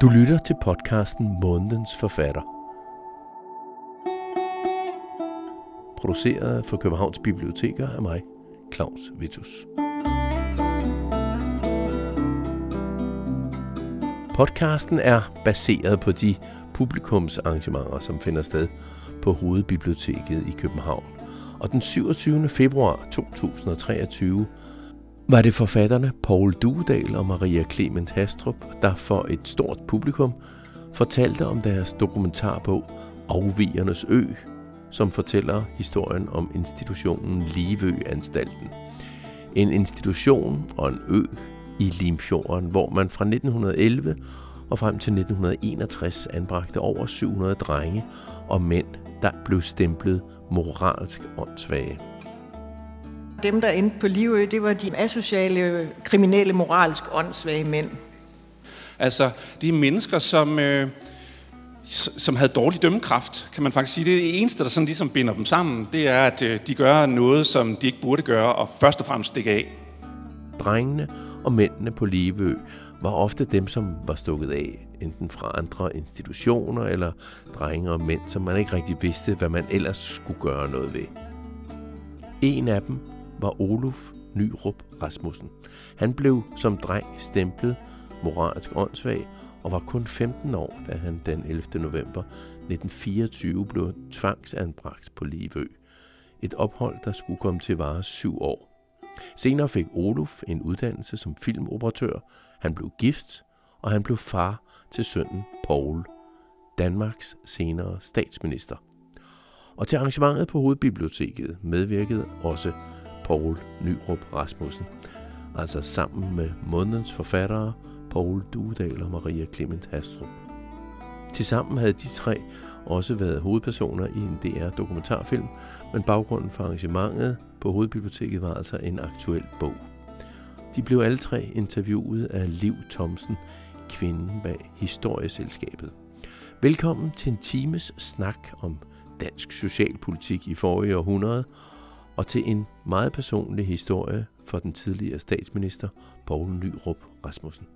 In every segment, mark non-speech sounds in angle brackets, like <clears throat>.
Du lytter til podcasten Månedens Forfatter. Produceret for Københavns Biblioteker af mig, Claus Vitus. Podcasten er baseret på de publikumsarrangementer, som finder sted på Hovedbiblioteket i København. Og den 27. februar 2023 var det forfatterne Paul Duedal og Maria Clement Hastrup, der for et stort publikum fortalte om deres dokumentarbog Afvigernes Ø, som fortæller historien om institutionen Livø-anstalten. En institution og en ø i Limfjorden, hvor man fra 1911 og frem til 1961 anbragte over 700 drenge og mænd, der blev stemplet moralsk åndssvage. Dem, der endte på Livø, det var de asociale, kriminelle, moralsk åndssvage mænd. Altså, de er mennesker, som, øh, som havde dårlig dømmekraft, kan man faktisk sige. Det er det eneste, der sådan ligesom binder dem sammen, det er, at øh, de gør noget, som de ikke burde gøre, og først og fremmest stikke af. Drengene og mændene på Livø var ofte dem, som var stukket af, enten fra andre institutioner eller drenge og mænd, som man ikke rigtig vidste, hvad man ellers skulle gøre noget ved. En af dem var Oluf Nyrup Rasmussen. Han blev som dreng stemplet moralsk åndssvag og var kun 15 år, da han den 11. november 1924 blev tvangsanbragt på Livø. Et ophold, der skulle komme til vare syv år. Senere fik Oluf en uddannelse som filmoperatør, han blev gift, og han blev far til sønnen Paul, Danmarks senere statsminister. Og til arrangementet på Hovedbiblioteket medvirkede også Paul Nyrup Rasmussen, altså sammen med månedens forfattere Paul Duedal og Maria Clement Hastrup. Tilsammen havde de tre også været hovedpersoner i en DR-dokumentarfilm, men baggrunden for arrangementet på Hovedbiblioteket var altså en aktuel bog. De blev alle tre interviewet af Liv Thomsen, kvinden bag Historieselskabet. Velkommen til en times snak om dansk socialpolitik i forrige århundrede, og til en meget personlig historie for den tidligere statsminister Poul Nyrup Rasmussen.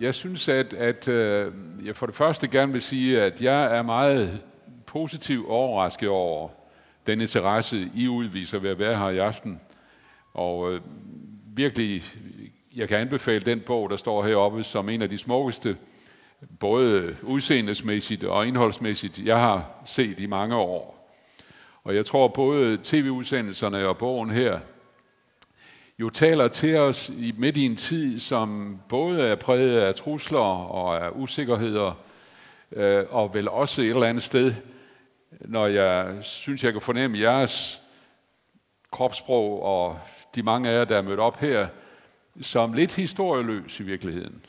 Jeg synes, at, at øh, jeg for det første gerne vil sige, at jeg er meget positiv overrasket over den interesse, I udviser ved at være her i aften. Og øh, virkelig, jeg kan anbefale den bog, der står heroppe, som en af de smukkeste, både udseendesmæssigt og indholdsmæssigt, jeg har set i mange år. Og jeg tror, både tv-udsendelserne og bogen her, jo taler til os i, midt i en tid, som både er præget af trusler og af usikkerheder, øh, og vel også et eller andet sted, når jeg synes, jeg kan fornemme jeres kropssprog og de mange af jer, der er mødt op her, som lidt historieløs i virkeligheden.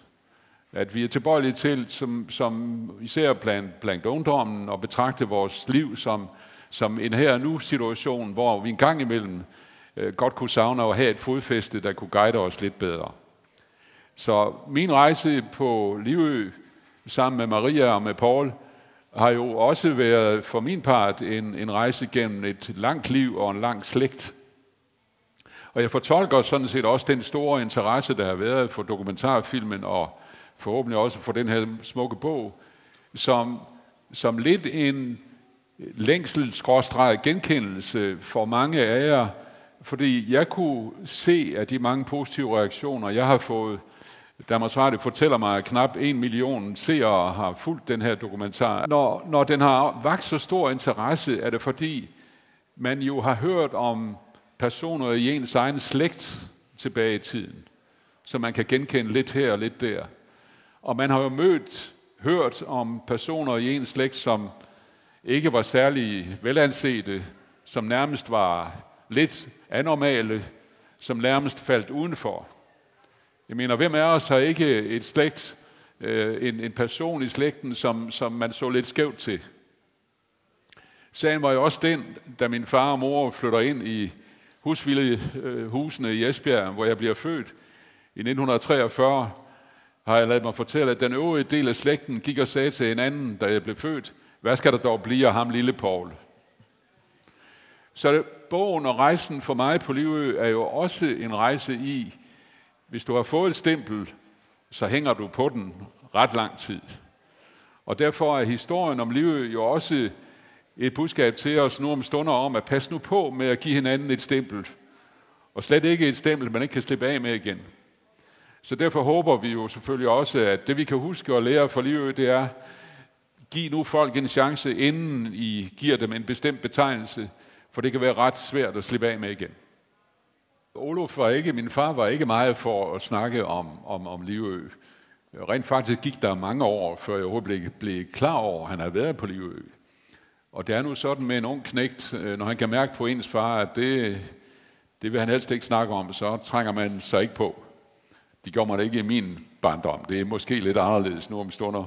At vi er tilbøjelige til, som, som især blandt, blandt ungdommen, at betragte vores liv som, som en her nu situation, hvor vi en gang imellem øh, godt kunne savne at have et fodfæste, der kunne guide os lidt bedre. Så min rejse på Livø sammen med Maria og med Paul har jo også været for min part en, en rejse gennem et langt liv og en lang slægt. Og jeg fortolker sådan set også den store interesse, der har været for dokumentarfilmen og forhåbentlig også for den her smukke bog, som, som lidt en længsel genkendelse for mange af jer, fordi jeg kunne se, at de mange positive reaktioner, jeg har fået, Danmarks Radio fortæller mig, at knap en million seere har fulgt den her dokumentar. Når, når den har vagt så stor interesse, er det fordi, man jo har hørt om personer i ens egen slægt tilbage i tiden, så man kan genkende lidt her og lidt der. Og man har jo mødt, hørt om personer i ens slægt, som ikke var særlig velansete, som nærmest var lidt anormale, som nærmest faldt udenfor. Jeg mener, hvem af os har ikke et slægt, øh, en, en person i slægten, som, som man så lidt skævt til? Sagen var jo også den, da min far og mor flytter ind i husvilde øh, i Esbjerg, hvor jeg bliver født i 1943, har jeg ladet mig fortælle, at den øvrige del af slægten gik og sagde til en anden, da jeg blev født, hvad skal der dog blive af ham lille Paul? Så det, bogen og rejsen for mig på Livø er jo også en rejse i, hvis du har fået et stempel, så hænger du på den, ret lang tid. Og derfor er historien om livet jo også et budskab til os nu om stunder om at passe nu på med at give hinanden et stempel. Og slet ikke et stempel, man ikke kan slippe af med igen. Så derfor håber vi jo selvfølgelig også, at det vi kan huske og lære for livet, det er, giv nu folk en chance, inden I giver dem en bestemt betegnelse, for det kan være ret svært at slippe af med igen. Olof var ikke, min far var ikke meget for at snakke om, om, om Livø. Rent faktisk gik der mange år, før jeg overhovedet blev, blev klar over, at han havde været på Livø. Og det er nu sådan med en ung knægt, øh, når han kan mærke på ens far, at det, det vil han helst ikke snakke om, så trænger man sig ikke på. De gør man ikke i min barndom. Det er måske lidt anderledes nu om stunder.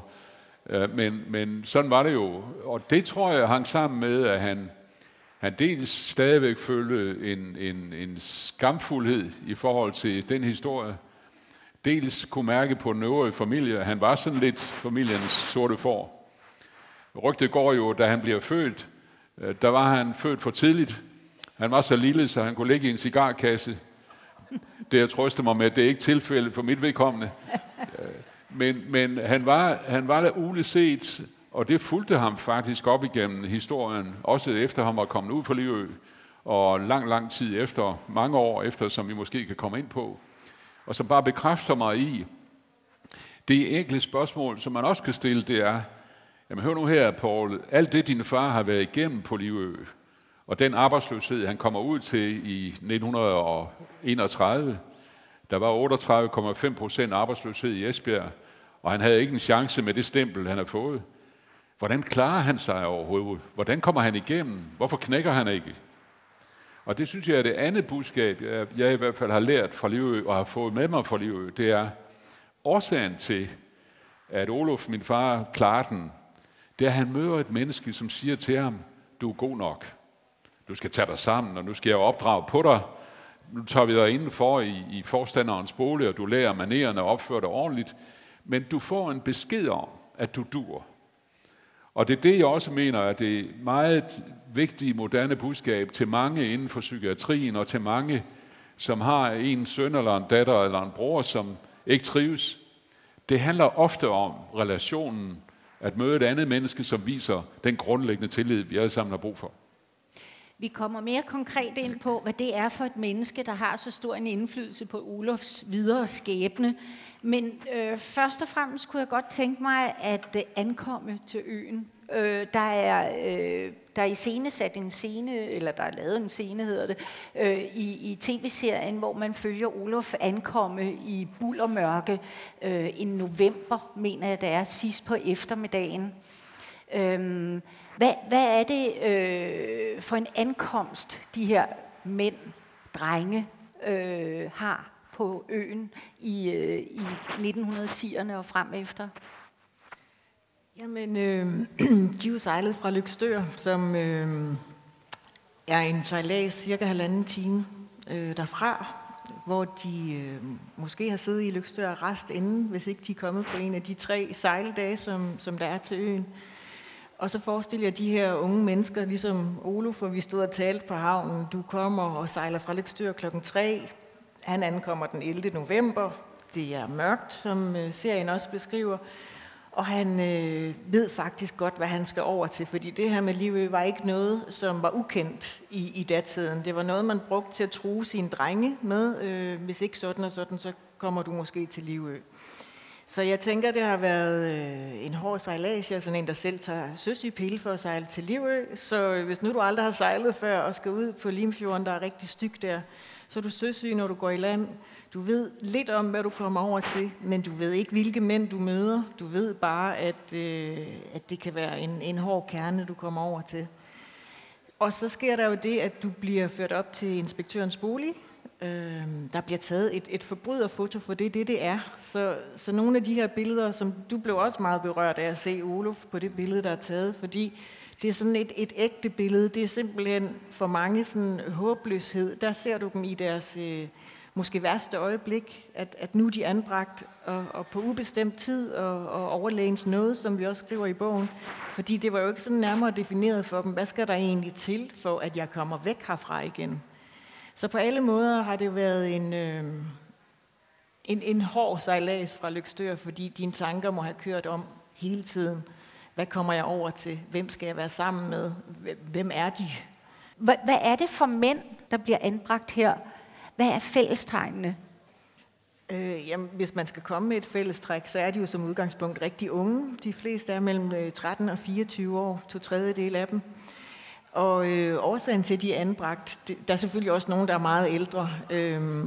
Øh, men, men sådan var det jo. Og det tror jeg hang sammen med, at han, han dels stadigvæk følte en, en, en skamfuldhed i forhold til den historie, dels kunne mærke på den øvrige familie, at han var sådan lidt familiens sorte får. Rygtet går jo, da han bliver født, øh, der var han født for tidligt. Han var så lille, så han kunne ligge i en cigarkasse. Det jeg trøster mig med, det er ikke tilfældet for mit vedkommende. <laughs> Men, men han var, han var der uleset, og det fulgte ham faktisk op igennem historien, også efter han var kommet ud fra Livø, og lang, lang tid efter, mange år efter, som vi måske kan komme ind på, og som bare bekræfter mig i, det enkle spørgsmål, som man også kan stille, det er, jamen hør nu her, Paul, alt det din far har været igennem på Livø, og den arbejdsløshed, han kommer ud til i 1931, der var 38,5 procent arbejdsløshed i Esbjerg, og han havde ikke en chance med det stempel, han har fået. Hvordan klarer han sig overhovedet? Hvordan kommer han igennem? Hvorfor knækker han ikke? Og det synes jeg er det andet budskab, jeg, jeg i hvert fald har lært fra livet og har fået med mig fra livet. Det er årsagen til, at Olof, min far, klarer den. Det er, at han møder et menneske, som siger til ham, du er god nok. Du skal tage dig sammen, og nu skal jeg opdrage på dig. Nu tager vi dig indenfor i, i forstanderens bolig, og du lærer manererne og opfører dig ordentligt. Men du får en besked om, at du dur. Og det er det, jeg også mener, at det meget vigtige moderne budskab til mange inden for psykiatrien, og til mange, som har en søn eller en datter eller en bror, som ikke trives. Det handler ofte om relationen, at møde et andet menneske, som viser den grundlæggende tillid, vi alle sammen har brug for. Vi kommer mere konkret ind på, hvad det er for et menneske, der har så stor en indflydelse på Olofs videre skæbne. Men øh, først og fremmest kunne jeg godt tænke mig at øh, ankomme til øen. Øh, der er øh, der er i scene sat en scene, eller der er lavet en scene, hedder det, øh, i, i tv-serien, hvor man følger Olof ankomme i bullermørke øh, i november, mener jeg det er, sidst på eftermiddagen. Øh, hvad, hvad er det øh, for en ankomst, de her mænd, drenge, øh, har på øen i, øh, i 1910'erne og frem efter? Jamen, øh, <clears throat> de er jo sejlet fra Lykstør, som øh, er en sejlads cirka halvanden time øh, derfra, hvor de øh, måske har siddet i Lykstør rest inden, hvis ikke de er kommet på en af de tre sejldage, som, som der er til øen. Og så forestiller jeg de her unge mennesker, ligesom Olof, for vi stod og talte på havnen. Du kommer og sejler fra Lykstyr klokken 3. Han ankommer den 11. november. Det er mørkt, som øh, serien også beskriver. Og han øh, ved faktisk godt, hvad han skal over til, fordi det her med livet var ikke noget, som var ukendt i, i datiden. Det var noget, man brugte til at true sine drenge med. Øh, hvis ikke sådan og sådan, så kommer du måske til Livø. Så jeg tænker, det har været øh, en hård sejlads. Jeg er sådan en, der selv tager søsypil for at sejle til Livø. Så øh, hvis nu du aldrig har sejlet før og skal ud på Limfjorden, der er rigtig styg der, så er du søsyg, når du går i land. Du ved lidt om, hvad du kommer over til, men du ved ikke, hvilke mænd du møder. Du ved bare, at, øh, at det kan være en, en hård kerne, du kommer over til. Og så sker der jo det, at du bliver ført op til inspektørens bolig, Øh, der bliver taget et, et forbryderfoto, for det er det, det er. Så, så nogle af de her billeder, som du blev også meget berørt af at se, Olof, på det billede, der er taget, fordi det er sådan et, et ægte billede. Det er simpelthen for mange sådan håbløshed. Der ser du dem i deres øh, måske værste øjeblik, at, at nu er de anbragt og, og på ubestemt tid og, og overlægens noget, som vi også skriver i bogen. Fordi det var jo ikke sådan nærmere defineret for dem, hvad skal der egentlig til, for at jeg kommer væk herfra igen. Så på alle måder har det været en, øh, en, en hård sejlads fra Lykstør, fordi dine tanker må have kørt om hele tiden. Hvad kommer jeg over til? Hvem skal jeg være sammen med? Hvem er de? Hvad, hvad er det for mænd, der bliver anbragt her? Hvad er fællestegnene? Øh, jamen, hvis man skal komme med et fællestræk, så er de jo som udgangspunkt rigtig unge. De fleste er mellem 13 øh, og 24 år, to tredjedel af dem. Og øh, årsagen til, at de er anbragt, det, der er selvfølgelig også nogen, der er meget ældre. Øh,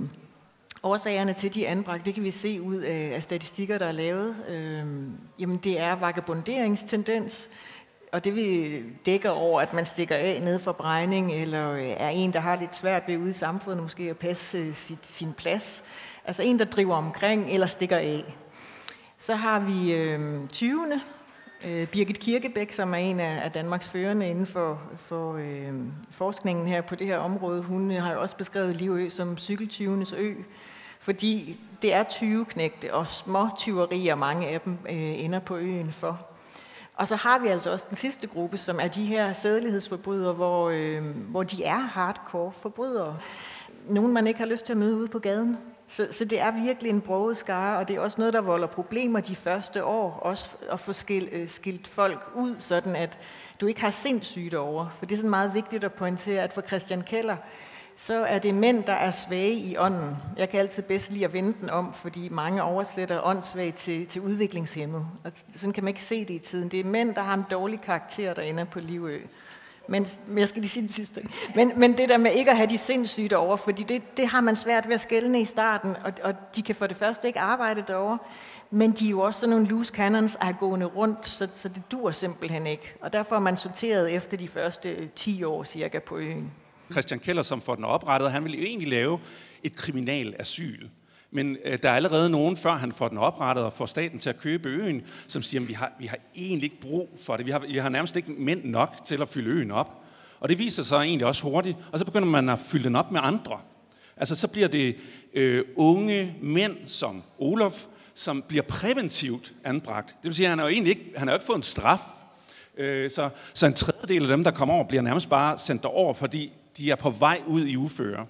årsagerne til, at de er anbragt, det kan vi se ud af, af statistikker, der er lavet. Øh, jamen, det er vagabonderingstendens, og det vi dækker over, at man stikker af ned for bregning, eller øh, er en, der har lidt svært ved ude i samfundet måske at passe øh, sit, sin plads. Altså en, der driver omkring eller stikker af. Så har vi øh, 20'erne, Øh, Birgit Kirkebæk, som er en af, af Danmarks førende inden for, for øh, forskningen her på det her område. Hun øh, har jo også beskrevet Livø som cykeltyvenes ø, fordi det er 20 og små tyverier, mange af dem øh, ender på øen for. Og så har vi altså også den sidste gruppe, som er de her sædelighedsforbrydere, hvor, øh, hvor de er hardcore forbrydere. Nogen, man ikke har lyst til at møde ude på gaden. Så, så det er virkelig en broget skare, og det er også noget, der volder problemer de første år, også at få skilt, øh, skilt folk ud, sådan at du ikke har sindssygt over. For det er sådan meget vigtigt at pointere, at for Christian Keller, så er det mænd, der er svage i ånden. Jeg kan altid bedst lide at vende den om, fordi mange oversætter åndssvag til, til udviklingshemmet. Og sådan kan man ikke se det i tiden. Det er mænd, der har en dårlig karakter, der ender på Livø. Men, men jeg skal lige sige det sidste. Men, men det der med ikke at have de sindssyge over, fordi det, det har man svært ved at skælne i starten, og, og de kan for det første ikke arbejde derovre, men de er jo også sådan nogle loose cannons, er gående rundt, så, så det dur simpelthen ikke. Og derfor er man sorteret efter de første 10 år cirka på øen. Christian Keller, som får den oprettet, han ville jo egentlig lave et kriminalasyl. Men øh, der er allerede nogen, før han får den oprettet og får staten til at købe øen, som siger, at vi har, vi har egentlig ikke brug for det. Vi har, vi har nærmest ikke mænd nok til at fylde øen op. Og det viser sig egentlig også hurtigt. Og så begynder man at fylde den op med andre. Altså så bliver det øh, unge mænd som Olof, som bliver præventivt anbragt. Det vil sige, at han har jo egentlig ikke, han har jo ikke fået en straf. Øh, så, så en tredjedel af dem, der kommer over, bliver nærmest bare sendt derover, fordi de er på vej ud i uføre.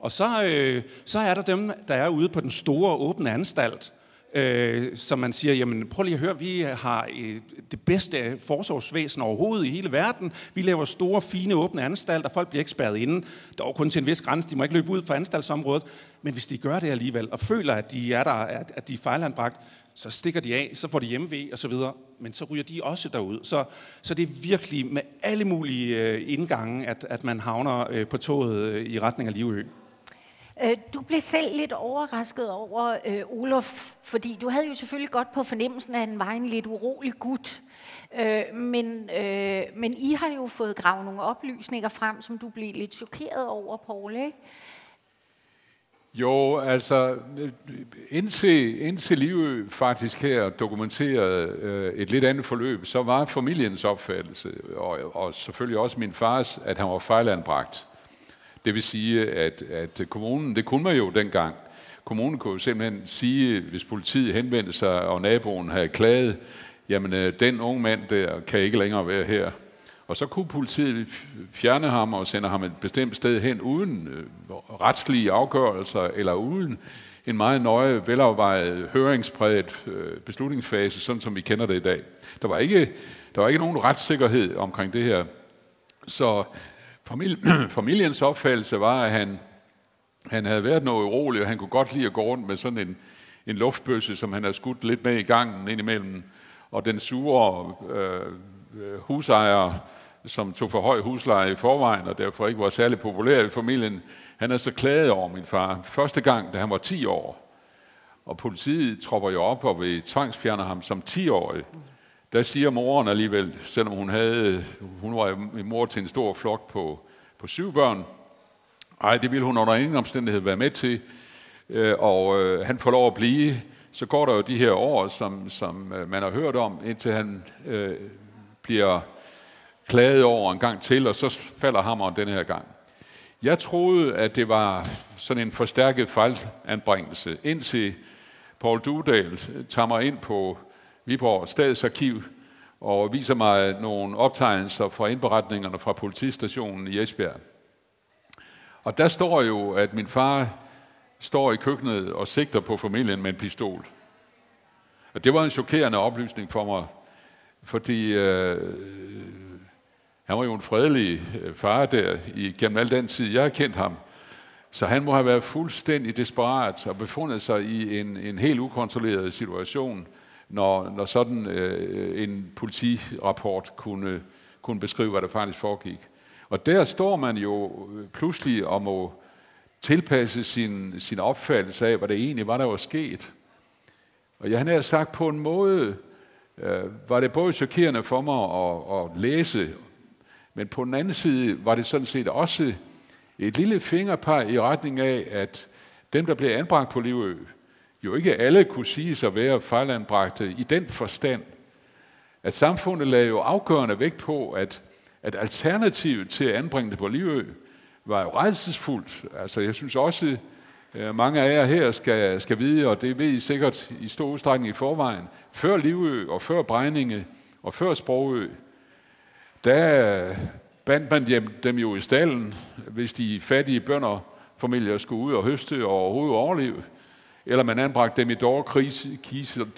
Og så, øh, så er der dem, der er ude på den store åbne anstalt, øh, som man siger, jamen prøv lige at høre, vi har øh, det bedste forsorgsvæsen overhovedet i hele verden. Vi laver store, fine, åbne anstalter, folk bliver ikke spærret inde. Der er kun til en vis grænse, de må ikke løbe ud fra anstaltsområdet. Men hvis de gør det alligevel, og føler, at de er der, at, at de er fejlanbragt, så stikker de af, så får de hjemmeved og så videre, men så ryger de også derud. Så, så det er virkelig med alle mulige øh, indgange, at, at man havner øh, på toget øh, i retning af Livø. Øh, du blev selv lidt overrasket over øh, Olof, fordi du havde jo selvfølgelig godt på fornemmelsen, at han var en lidt urolig gut. Øh, men, øh, men I har jo fået gravet nogle oplysninger frem, som du blev lidt chokeret over, Paul, ikke? Jo, altså øh, indtil, indtil Livø faktisk her dokumenterede øh, et lidt andet forløb, så var familiens opfattelse, og, og selvfølgelig også min fars, at han var fejlanbragt. Det vil sige, at, at kommunen, det kunne man jo dengang, kommunen kunne jo simpelthen sige, hvis politiet henvendte sig, og naboen havde klaget, jamen øh, den unge mand der kan ikke længere være her. Og så kunne politiet fjerne ham og sende ham et bestemt sted hen uden øh, retslige afgørelser eller uden en meget nøje, velafvejet, høringspræget øh, beslutningsfase, sådan som vi kender det i dag. Der var ikke, der var ikke nogen retssikkerhed omkring det her. Så <clears throat> familiens opfattelse var, at han, han havde været noget urolig, og han kunne godt lide at gå rundt med sådan en, en luftbøsse, som han havde skudt lidt med i gangen indimellem. Og den sure øh, øh, husejer, som tog for høj husleje i forvejen, og derfor ikke var særlig populær i familien, han er så klaget over min far. Første gang, da han var 10 år. Og politiet tropper jo op og vil tvangsfjerne ham som 10-årig. Der siger moren alligevel, selvom hun havde, hun var mor til en stor flok på, på syv børn, ej, det ville hun under ingen omstændighed være med til, øh, og øh, han får lov at blive. Så går der jo de her år, som, som øh, man har hørt om, indtil han øh, bliver klaget over en gang til, og så falder hammeren den her gang. Jeg troede, at det var sådan en forstærket fejlanbringelse, indtil Paul Dudal øh, tager mig ind på Viborg Stadsarkiv og viser mig nogle optegnelser fra indberetningerne fra politistationen i Esbjerg. Og der står jo, at min far står i køkkenet og sigter på familien med en pistol. Og det var en chokerende oplysning for mig, fordi øh, han var jo en fredelig øh, far der i, gennem al den tid, jeg har kendt ham. Så han må have været fuldstændig desperat og befundet sig i en, en helt ukontrolleret situation, når, når sådan øh, en politirapport kunne, kunne beskrive, hvad der faktisk foregik. Og der står man jo øh, pludselig og må tilpasse sin, sin opfattelse af, hvad det egentlig var, der var sket. Og jeg har sagt, på en måde øh, var det både chokerende for mig at, at læse, men på den anden side var det sådan set også et lille fingerpeg i retning af, at dem, der blev anbragt på Livø, jo ikke alle kunne sige sig at være fejlanbragte i den forstand, at samfundet lagde jo afgørende vægt på, at, at alternativet til at anbringe det på Livø var jo redselsfuldt. Altså jeg synes også, at mange af jer her skal, skal vide, og det ved I sikkert i stor udstrækning i forvejen, før Livø og før Brejninge og før Sprogø, der bandt man dem jo i stallen, hvis de fattige bønder familier skulle ud og høste og overhovedet overleve. Eller man anbragte dem i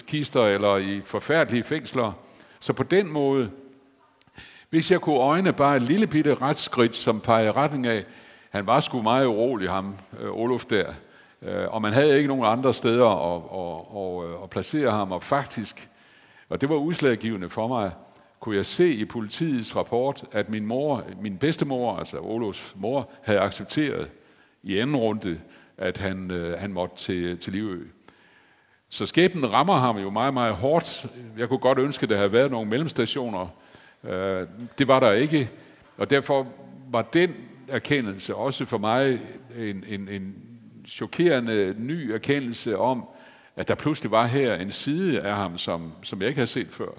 kister eller i forfærdelige fængsler. Så på den måde, hvis jeg kunne øjne bare et lille bitte retsskridt, som peger i retning af, han var sgu meget urolig, ham, øh, Olof der, øh, og man havde ikke nogen andre steder at, at, at, øh, at placere ham, og faktisk, og det var udslaggivende for mig, kunne jeg se i politiets rapport, at min mor, min bedstemor, altså Olofs mor, havde accepteret i anden runde, at han, øh, han måtte til, til Livø. Så skæbnen rammer ham jo meget, meget hårdt. Jeg kunne godt ønske, at der havde været nogle mellemstationer. Øh, det var der ikke, og derfor var den erkendelse også for mig en, en, en chokerende ny erkendelse om, at der pludselig var her en side af ham, som, som jeg ikke havde set før.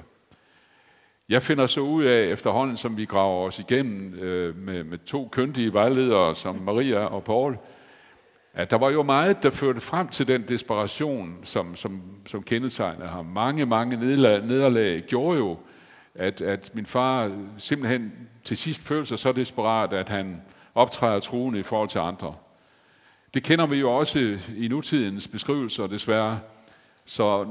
Jeg finder så ud af, efterhånden som vi graver os igennem øh, med, med to køndige vejledere, som Maria og Paul, at der var jo meget, der førte frem til den desperation, som, som, som kendetegnede ham. Mange, mange nederlag, nederlag gjorde jo, at, at min far simpelthen til sidst følte sig så desperat, at han optræder truende i forhold til andre. Det kender vi jo også i nutidens beskrivelser, desværre. Så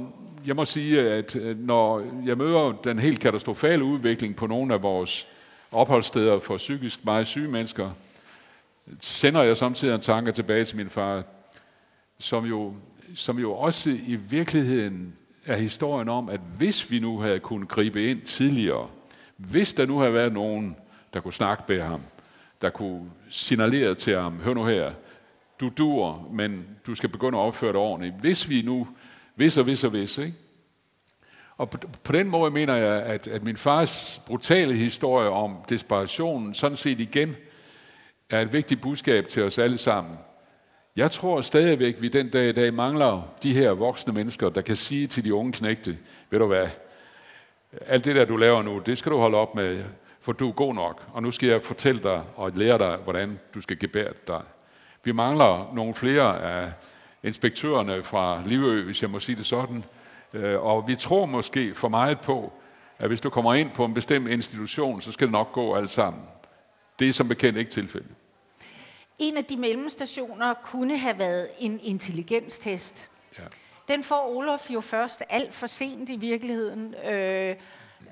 jeg må sige, at når jeg møder den helt katastrofale udvikling på nogle af vores opholdssteder for psykisk meget syge mennesker, sender jeg samtidig en tanke tilbage til min far, som jo, som jo også i virkeligheden er historien om, at hvis vi nu havde kunnet gribe ind tidligere, hvis der nu havde været nogen, der kunne snakke med ham, der kunne signalere til ham, hør nu her, du dur, men du skal begynde at opføre dig ordentligt. Hvis vi nu hvis og hvis og hvis. Ikke? Og på, på den måde mener jeg, at, at min fars brutale historie om desperationen sådan set igen er et vigtigt budskab til os alle sammen. Jeg tror stadigvæk, at vi den dag i dag mangler de her voksne mennesker, der kan sige til de unge knægte, ved du hvad, alt det der, du laver nu, det skal du holde op med, for du er god nok, og nu skal jeg fortælle dig og lære dig, hvordan du skal gebære dig. Vi mangler nogle flere af inspektørerne fra Livø, hvis jeg må sige det sådan. Øh, og vi tror måske for meget på, at hvis du kommer ind på en bestemt institution, så skal det nok gå alt sammen. Det er som bekendt ikke tilfældet. En af de mellemstationer kunne have været en intelligenstest. Ja. Den får Olof jo først alt for sent i virkeligheden, øh,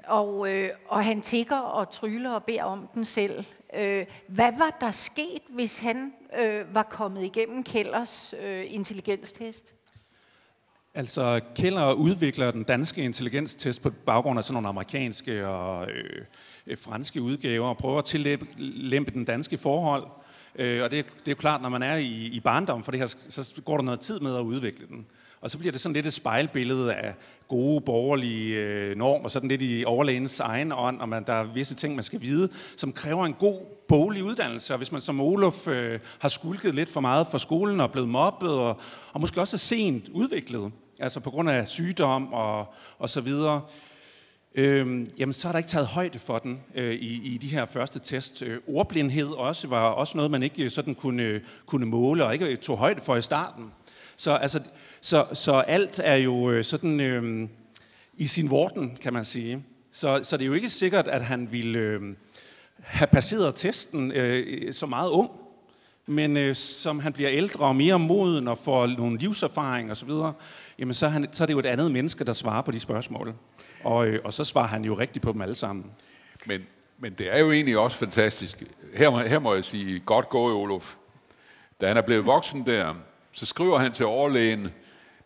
og, øh, og han tigger og tryller og beder om den selv. Øh, hvad var der sket, hvis han øh, var kommet igennem Kellers øh, intelligenstest? Altså, Keller udvikler den danske intelligenstest på baggrund af sådan nogle amerikanske og øh, franske udgaver og prøver at tillempe den danske forhold. Øh, og det, det er jo klart, når man er i, i barndom for det her, så går der noget tid med at udvikle den. Og så bliver det sådan lidt et spejlbillede af gode borgerlige øh, normer, sådan lidt i overlægens egen ånd, og man, der er visse ting, man skal vide, som kræver en god boglig uddannelse. Og hvis man som Olof øh, har skulket lidt for meget for skolen og blevet mobbet, og, og måske også er sent udviklet, altså på grund af sygdom og, og så videre, Øhm, jamen, så er der ikke taget højde for den øh, i, i de her første test. Øh, ordblindhed også var også noget, man ikke øh, sådan kunne, øh, kunne måle og ikke øh, tog højde for i starten. Så altså, så, så alt er jo øh, sådan øh, i sin vorten, kan man sige. Så, så det er jo ikke sikkert, at han ville øh, have passeret testen øh, så meget ung. Men øh, som han bliver ældre og mere moden og får nogle livserfaring og så videre, jamen så han, så er det jo et andet menneske, der svarer på de spørgsmål. Og, øh, og så svarer han jo rigtigt på dem alle sammen. Men, men det er jo egentlig også fantastisk. Her, må- her må jeg sige, godt gået, Olof. Da han er blevet voksen der, så skriver han til overlægen,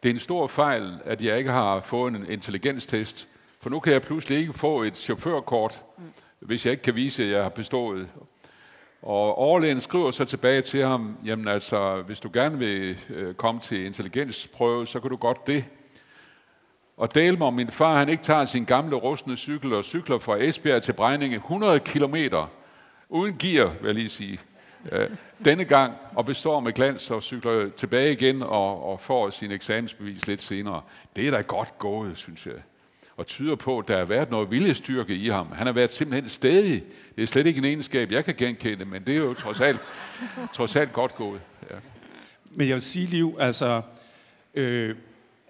det er en stor fejl, at jeg ikke har fået en intelligenstest, for nu kan jeg pludselig ikke få et chaufførkort, hvis jeg ikke kan vise, at jeg har bestået. Og overlægen skriver så tilbage til ham, jamen altså, hvis du gerne vil øh, komme til intelligensprøve, så kan du godt det. Og del mig, om min far han ikke tager sin gamle rustne cykel og cykler fra Esbjerg til Brejninge 100 kilometer, uden gear, vil jeg lige sige, øh, denne gang, og består med glans og cykler tilbage igen og, og får sin eksamensbevis lidt senere. Det er da godt gået, synes jeg. Og tyder på, at der har været noget viljestyrke i ham. Han har været simpelthen stedig. Det er slet ikke en egenskab, jeg kan genkende, men det er jo trods alt, trods alt godt gået. Ja. Men jeg vil sige, Liv, altså, øh,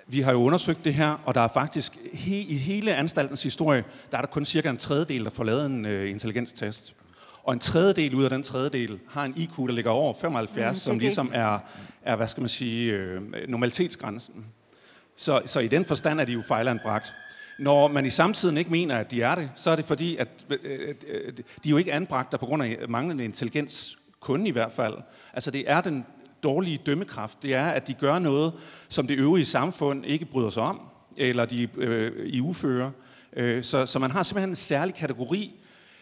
vi har jo undersøgt det her, og der er faktisk he, i hele anstaltens historie, der er der kun cirka en tredjedel, der får lavet en øh, intelligenstest. Og en tredjedel ud af den tredjedel har en IQ, der ligger over 75, Mm, som ligesom er, er, hvad skal man sige, øh, normalitetsgrænsen. Så, så i den forstand er de jo fejlanbragt. Når man i samtiden ikke mener, at de er det, så er det fordi, at øh, øh, de er jo ikke anbragt der på grund af manglende intelligens, kun i hvert fald. Altså det er den dårlige dømmekraft. Det er, at de gør noget, som det øvrige samfund ikke bryder sig om, eller de øh, i ufører. Øh, så, så man har simpelthen en særlig kategori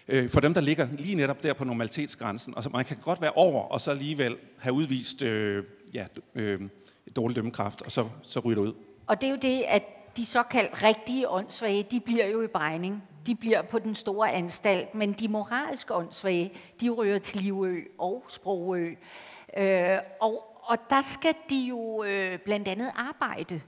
øh, for dem, der ligger lige netop der på normalitetsgrænsen. Og så man kan godt være over, og så alligevel have udvist øh, ja, øh, dårlig dømmekraft, og så, så ryger det ud. Og det er jo det, at de såkaldt rigtige åndssvage, de bliver jo i brejning. De bliver på den store anstalt, men de moralske åndssvage, de ryger til Livø og Sprogø. Øh, og, og der skal de jo øh, blandt andet arbejde.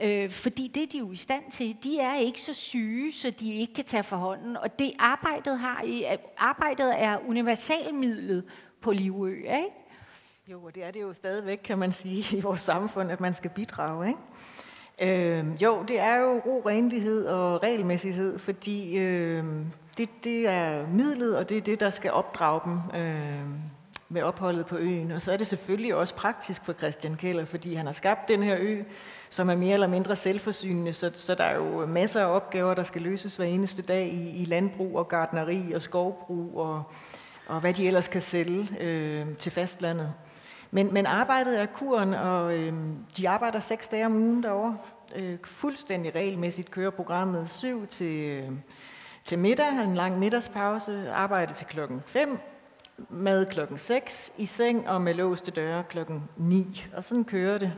Øh, fordi det er de jo i stand til. De er ikke så syge, så de ikke kan tage for hånden. Og det arbejdet, har i, øh, arbejdet er universalmidlet på Livø, ikke? Jo, og det er det jo stadigvæk, kan man sige, i vores samfund, at man skal bidrage, ikke? Øh, jo, det er jo ro, renlighed og regelmæssighed, fordi øh, det, det er midlet, og det er det, der skal opdrage dem øh, med opholdet på øen. Og så er det selvfølgelig også praktisk for Christian Keller, fordi han har skabt den her ø, som er mere eller mindre selvforsynende, så, så der er jo masser af opgaver, der skal løses hver eneste dag i, i landbrug og gardneri og skovbrug og, og hvad de ellers kan sælge øh, til fastlandet. Men, men arbejdet er kuren, og øh, de arbejder seks dage om ugen derovre. Øh, fuldstændig regelmæssigt kører programmet syv til, øh, til middag, en lang middagspause, arbejde til klokken 5, mad klokken 6, i seng og med låste døre klokken 9. Og sådan kører det.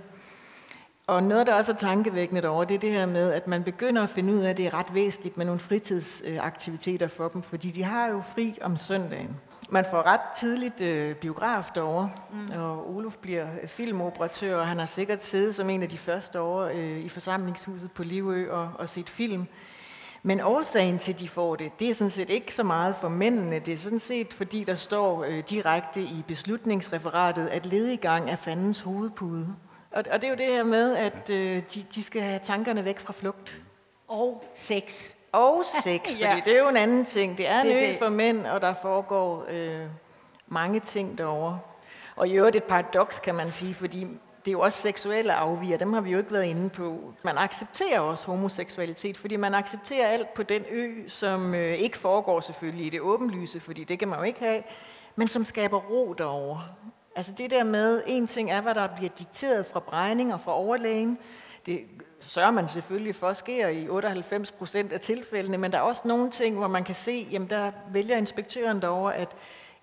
Og noget, der også er tankevækkende derovre, det er det her med, at man begynder at finde ud af, at det er ret væsentligt med nogle fritidsaktiviteter for dem, fordi de har jo fri om søndagen. Man får ret tidligt øh, biograf derovre, mm. og Olof bliver filmoperatør, og han har sikkert siddet som en af de første år øh, i forsamlingshuset på Livø og, og set film. Men årsagen til, at de får det, det er sådan set ikke så meget for mændene. Det er sådan set, fordi der står øh, direkte i beslutningsreferatet, at lediggang er fandens hovedpude. Og, og det er jo det her med, at øh, de, de skal have tankerne væk fra flugt. Og sex. Og sex, <laughs> fordi Ja. det er jo en anden ting. Det er en Det ø det. for mænd, og der foregår øh, mange ting derovre. Og i øvrigt et paradoks, kan man sige, fordi det er jo også seksuelle afviger, dem har vi jo ikke været inde på. Man accepterer også homoseksualitet, fordi man accepterer alt på den ø, som øh, ikke foregår selvfølgelig i det åbenlyse, fordi det kan man jo ikke have, men som skaber ro derovre. Altså det der med, en ting er, hvad der bliver dikteret fra Brejning og fra overlægen, det sørger man selvfølgelig for sker i 98 procent af tilfældene, men der er også nogle ting, hvor man kan se, jamen der vælger inspektøren derovre, at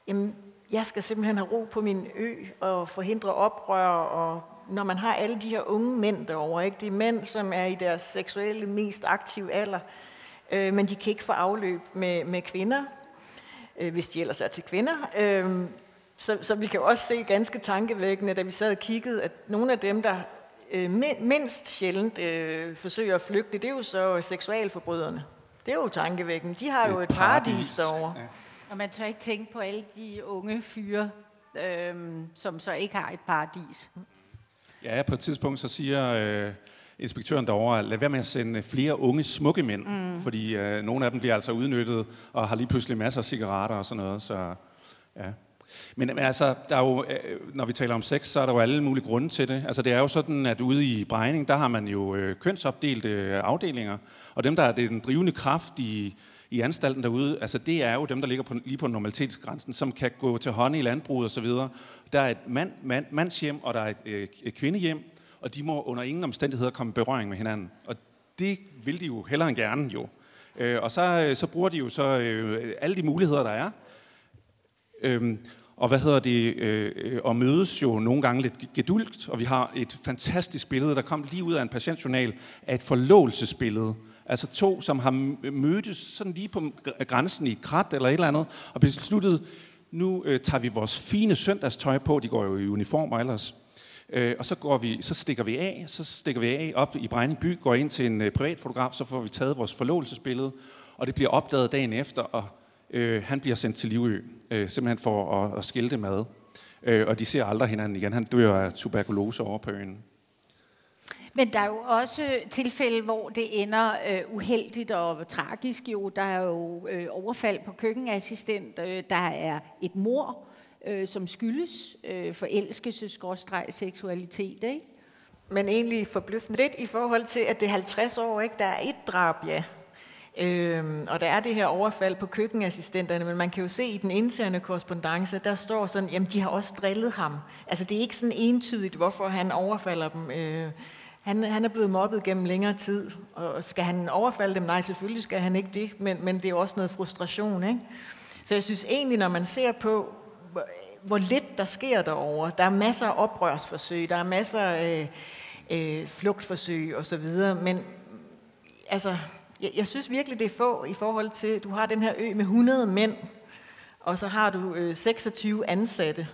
jamen, jeg skal simpelthen have ro på min ø og forhindre oprør, og når man har alle de her unge mænd derovre, ikke? det er mænd, som er i deres seksuelle mest aktive alder, øh, men de kan ikke få afløb med, med kvinder, øh, hvis de ellers er til kvinder. Øh, så, så vi kan også se ganske tankevækkende, da vi sad og kiggede, at nogle af dem, der øh, min- mindst sjældent øh, forsøger at flygte, det er jo så seksualforbryderne. Det er jo tankevækkende. De har jo et paradis derovre. Ja. Og man tør ikke tænke på alle de unge fyre, øhm, som så ikke har et paradis. Ja, på et tidspunkt så siger øh, inspektøren derovre, lad være med at sende flere unge smukke mænd, mm. fordi øh, nogle af dem bliver altså udnyttet og har lige pludselig masser af cigaretter og sådan noget. Så, ja. Men, men altså, der er jo, øh, når vi taler om sex, så er der jo alle mulige grunde til det. Altså, det er jo sådan, at ude i Brejning, der har man jo øh, kønsopdelte øh, afdelinger, og dem, der er det den drivende kraft i, i anstalten derude, altså det er jo dem, der ligger på, lige på normalitetsgrænsen, som kan gå til hånd i landbruget osv. Der er et mand, mand, mandshjem, og der er et, øh, et kvindehjem, og de må under ingen omstændigheder komme i berøring med hinanden. Og det vil de jo hellere end gerne jo. Øh, og så, øh, så bruger de jo så øh, alle de muligheder, der er. Øhm, og hvad hedder det, øh, og mødes jo nogle gange lidt gedulgt, og vi har et fantastisk billede, der kom lige ud af en patientjournal, af et forlovelsesbillede. Altså to, som har mødtes sådan lige på grænsen i krat eller et eller andet, og besluttet, nu øh, tager vi vores fine søndagstøj på, de går jo i uniformer ellers, øh, og så, går vi, så stikker vi af, så stikker vi af op i Brejning by, går ind til en øh, privatfotograf, så får vi taget vores forlovelsesbillede, og det bliver opdaget dagen efter, og øh, han bliver sendt til Livø, øh, simpelthen for at, at skille det med. Øh, og de ser aldrig hinanden igen. Han dør af tuberkulose over på øen. Men der er jo også tilfælde, hvor det ender øh, uheldigt og tragisk. Jo, der er jo øh, overfald på køkkenassistent, øh, der er et mor, øh, som skyldes øh, forelskelse-seksualitet, ikke? Men egentlig forbløffende lidt i forhold til, at det er 50 år, ikke? Der er et drab, ja. Øhm, og der er det her overfald på køkkenassistenterne, men man kan jo se i den interne korrespondence, der står sådan, jamen de har også drillet ham. Altså det er ikke sådan entydigt, hvorfor han overfalder dem. Øh, han, han er blevet mobbet gennem længere tid, og skal han overfalde dem? Nej, selvfølgelig skal han ikke det, men, men det er også noget frustration. Ikke? Så jeg synes egentlig, når man ser på, hvor, lidt der sker derovre, der er masser af oprørsforsøg, der er masser af øh, flugtforsøg osv., men altså, jeg, jeg synes virkelig, det er få i forhold til, du har den her ø med 100 mænd, og så har du øh, 26 ansatte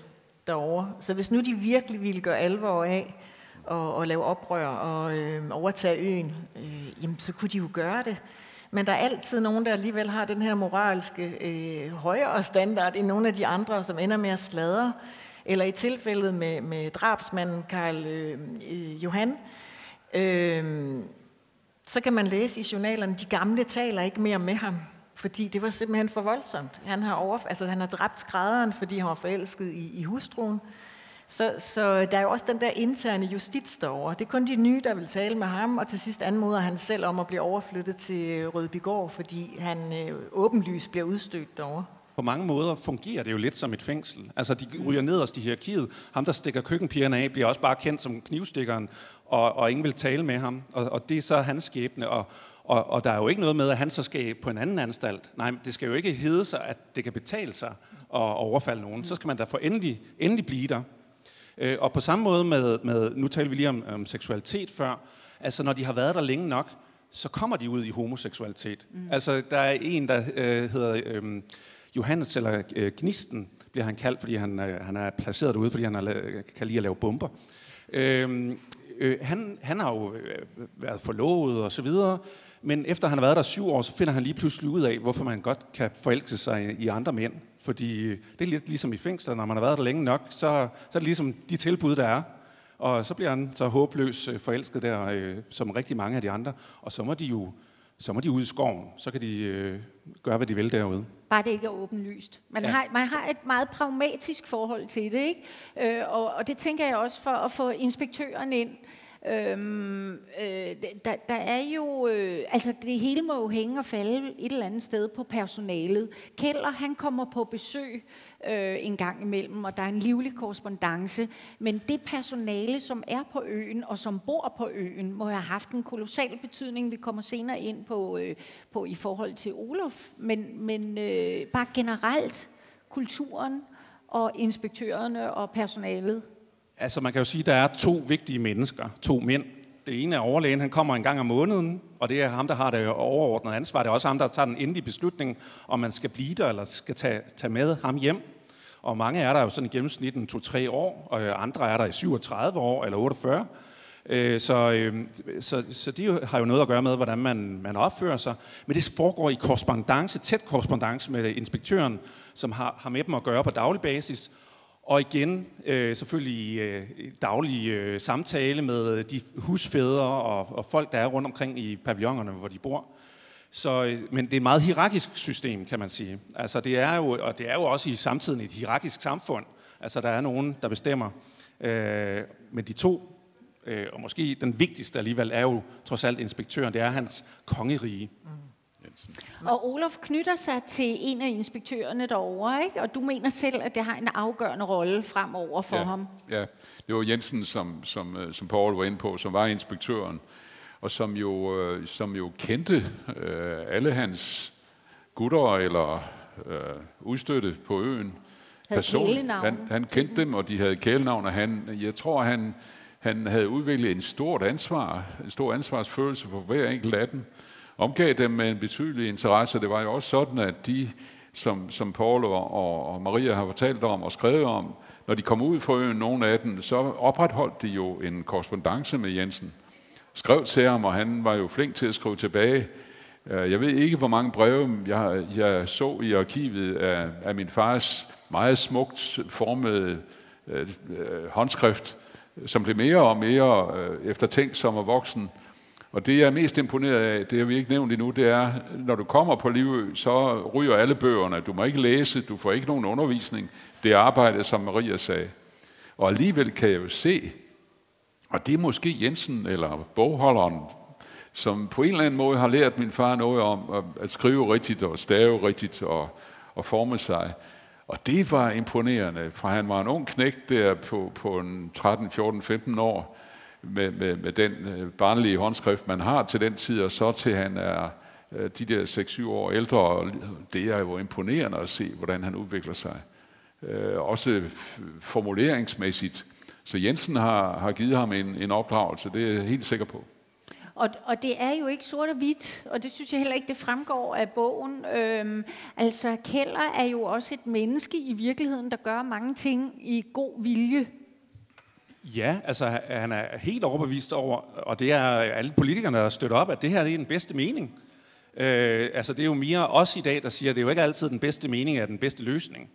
derovre. Så hvis nu de virkelig ville gøre alvor af og, og lave oprør og øh, overtage øen, øh, jamen så kunne de jo gøre det. Men der er altid nogen, der alligevel har den her moralske øh, højere standard end nogle af de andre, som ender med at sladre. Eller i tilfældet med, med drabsmanden Karl øh, øh, Johan, øh, så kan man læse i journalerne, de gamle taler ikke mere med ham, fordi det var simpelthen for voldsomt. Han har, over, altså, han har dræbt skrædderen, fordi han var forelsket i, i hustruen. Så, så der er jo også den der interne justits derovre. Det er kun de nye, der vil tale med ham, og til sidst anmoder han selv om at blive overflyttet til Rødbygård, fordi han øh, åbenlyst bliver udstødt derovre. På mange måder fungerer det jo lidt som et fængsel. Altså, de ryger nederst i hierarkiet. Ham, der stikker køkkenpigerne af, bliver også bare kendt som knivstikkeren, og, og ingen vil tale med ham. Og, og det er så hans skæbne. Og, og, og der er jo ikke noget med, at han så skal på en anden anstalt. Nej, det skal jo ikke hedde sig, at det kan betale sig at overfalde nogen. Så skal man da for endelig, endelig blive der. Øh, og på samme måde med, med nu taler vi lige om, om seksualitet før, altså når de har været der længe nok, så kommer de ud i homoseksualitet. Mm. Altså der er en, der øh, hedder øh, Johannes, eller øh, Gnisten, bliver han kaldt, fordi han, øh, han er placeret derude, fordi han er, kan lide at lave bomber. Øh, øh, han, han har jo øh, været forlovet og så videre, men efter han har været der syv år, så finder han lige pludselig ud af, hvorfor man godt kan forelske sig i andre mænd. Fordi det er lidt ligesom i fængsler, når man har været der længe nok, så, så er det ligesom de tilbud, der er. Og så bliver han så håbløs øh, forelsket der, øh, som rigtig mange af de andre. Og så må de jo så må de ud i skoven. Så kan de øh, gøre, hvad de vil derude. Bare det ikke er åbenlyst. Man, ja. har, man har et meget pragmatisk forhold til det, ikke? Øh, og, og det tænker jeg også for at få inspektøren ind. Øhm, øh, der, der er jo, øh, altså det hele må jo hænge og falde et eller andet sted på personalet. Keller, han kommer på besøg øh, en gang imellem, og der er en livlig korrespondence. Men det personale, som er på øen og som bor på øen, må have haft en kolossal betydning. Vi kommer senere ind på, øh, på i forhold til Olof. Men, men øh, bare generelt kulturen og inspektørerne og personalet Altså man kan jo sige, at der er to vigtige mennesker, to mænd. Det ene er overlægen, han kommer en gang om måneden, og det er ham, der har det overordnede ansvar. Det er også ham, der tager den endelige beslutning, om man skal blive der, eller skal tage, tage med ham hjem. Og mange er der jo sådan i gennemsnit 2-3 år, og øh, andre er der i 37 år eller 48. Øh, så, øh, så, så de har jo noget at gøre med, hvordan man, man opfører sig. Men det foregår i korrespondence, tæt korrespondence med inspektøren, som har, har med dem at gøre på daglig basis. Og igen øh, selvfølgelig øh, daglig øh, samtale med de husfædre og, og folk, der er rundt omkring i pavillonerne, hvor de bor. Så, øh, men det er et meget hierarkisk system, kan man sige. Altså, det er jo, og det er jo også i samtiden et hierarkisk samfund. Altså, der er nogen, der bestemmer. Øh, men de to, øh, og måske den vigtigste alligevel, er jo trods alt inspektøren. Det er hans kongerige. Mm. Og Olof knytter sig til en af inspektørerne derovre, ikke? og du mener selv, at det har en afgørende rolle fremover for ja, ham. Ja, det var Jensen, som, som, øh, som Paul var inde på, som var inspektøren, og som jo, øh, som jo kendte øh, alle hans gutter eller øh, udstøtte på øen. Person. Han, han kendte dem, og de havde kælenavn, og han, jeg tror, han, han havde udviklet en stort ansvar, en stor ansvarsfølelse for hver enkelt af dem omgav dem med en betydelig interesse. Det var jo også sådan, at de, som, som Paul og, og Maria har fortalt om og skrevet om, når de kom ud fra øen, nogle af dem, så opretholdt de jo en korrespondence med Jensen. Skrev til ham, og han var jo flink til at skrive tilbage. Øh, jeg ved ikke, hvor mange breve jeg, jeg så i arkivet af, af min fars meget smukt formede øh, øh håndskrift, som blev mere og mere øh, eftertænksom og voksen. Og det, jeg er mest imponeret af, det har vi ikke nævnt endnu, det er, når du kommer på Livø, så ryger alle bøgerne. Du må ikke læse, du får ikke nogen undervisning. Det er arbejdet, som Maria sagde. Og alligevel kan jeg jo se, og det er måske Jensen eller bogholderen, som på en eller anden måde har lært min far noget om at skrive rigtigt og stave rigtigt og, og forme sig. Og det var imponerende, for han var en ung knægt der på, på en 13, 14, 15 år, med, med, med den øh, barnlige håndskrift, man har til den tid, og så til han er øh, de der 6-7 år ældre, og det er jo imponerende at se, hvordan han udvikler sig. Øh, også formuleringsmæssigt. Så Jensen har, har givet ham en, en opdragelse, det er jeg helt sikker på. Og, og det er jo ikke sort og hvidt, og det synes jeg heller ikke, det fremgår af bogen. Øhm, altså, Keller er jo også et menneske i virkeligheden, der gør mange ting i god vilje. Ja, altså han er helt overbevist over, og det er alle politikerne, der støtter op, at det her det er den bedste mening. Øh, altså det er jo mere os i dag, der siger, at det er jo ikke altid den bedste mening er den bedste løsning.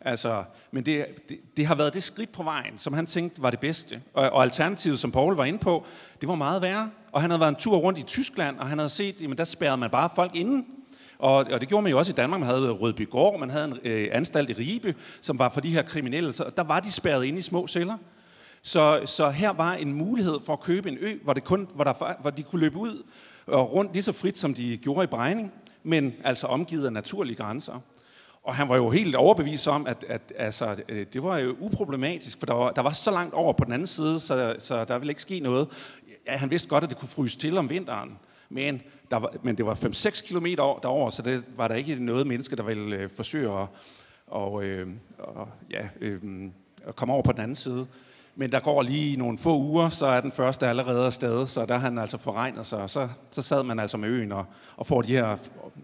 Altså, men det, det, det har været det skridt på vejen, som han tænkte var det bedste. Og, og alternativet, som Paul var inde på, det var meget værre. Og han havde været en tur rundt i Tyskland, og han havde set, at der spærrede man bare folk inden. Og, og det gjorde man jo også i Danmark. Man havde Rødbygård, man havde en øh, anstalt i Ribe, som var for de her kriminelle. Så der var de spærret inde i små celler. Så, så her var en mulighed for at købe en ø, hvor, det kun, hvor, der, hvor de kunne løbe ud og rundt lige så frit, som de gjorde i Brejning, men altså omgivet af naturlige grænser. Og han var jo helt overbevist om, at, at altså, øh, det var jo uproblematisk, for der var, der var så langt over på den anden side, så, så der ville ikke ske noget. Ja, han vidste godt, at det kunne fryse til om vinteren, men, der var, men det var 5-6 km derover, så det var der ikke noget menneske, der ville øh, forsøge at og, øh, og, ja, øh, at komme over på den anden side. Men der går lige nogle få uger, så er den første allerede afsted, så der har han altså forregnet sig. Og så, så sad man altså med øen og, og får de her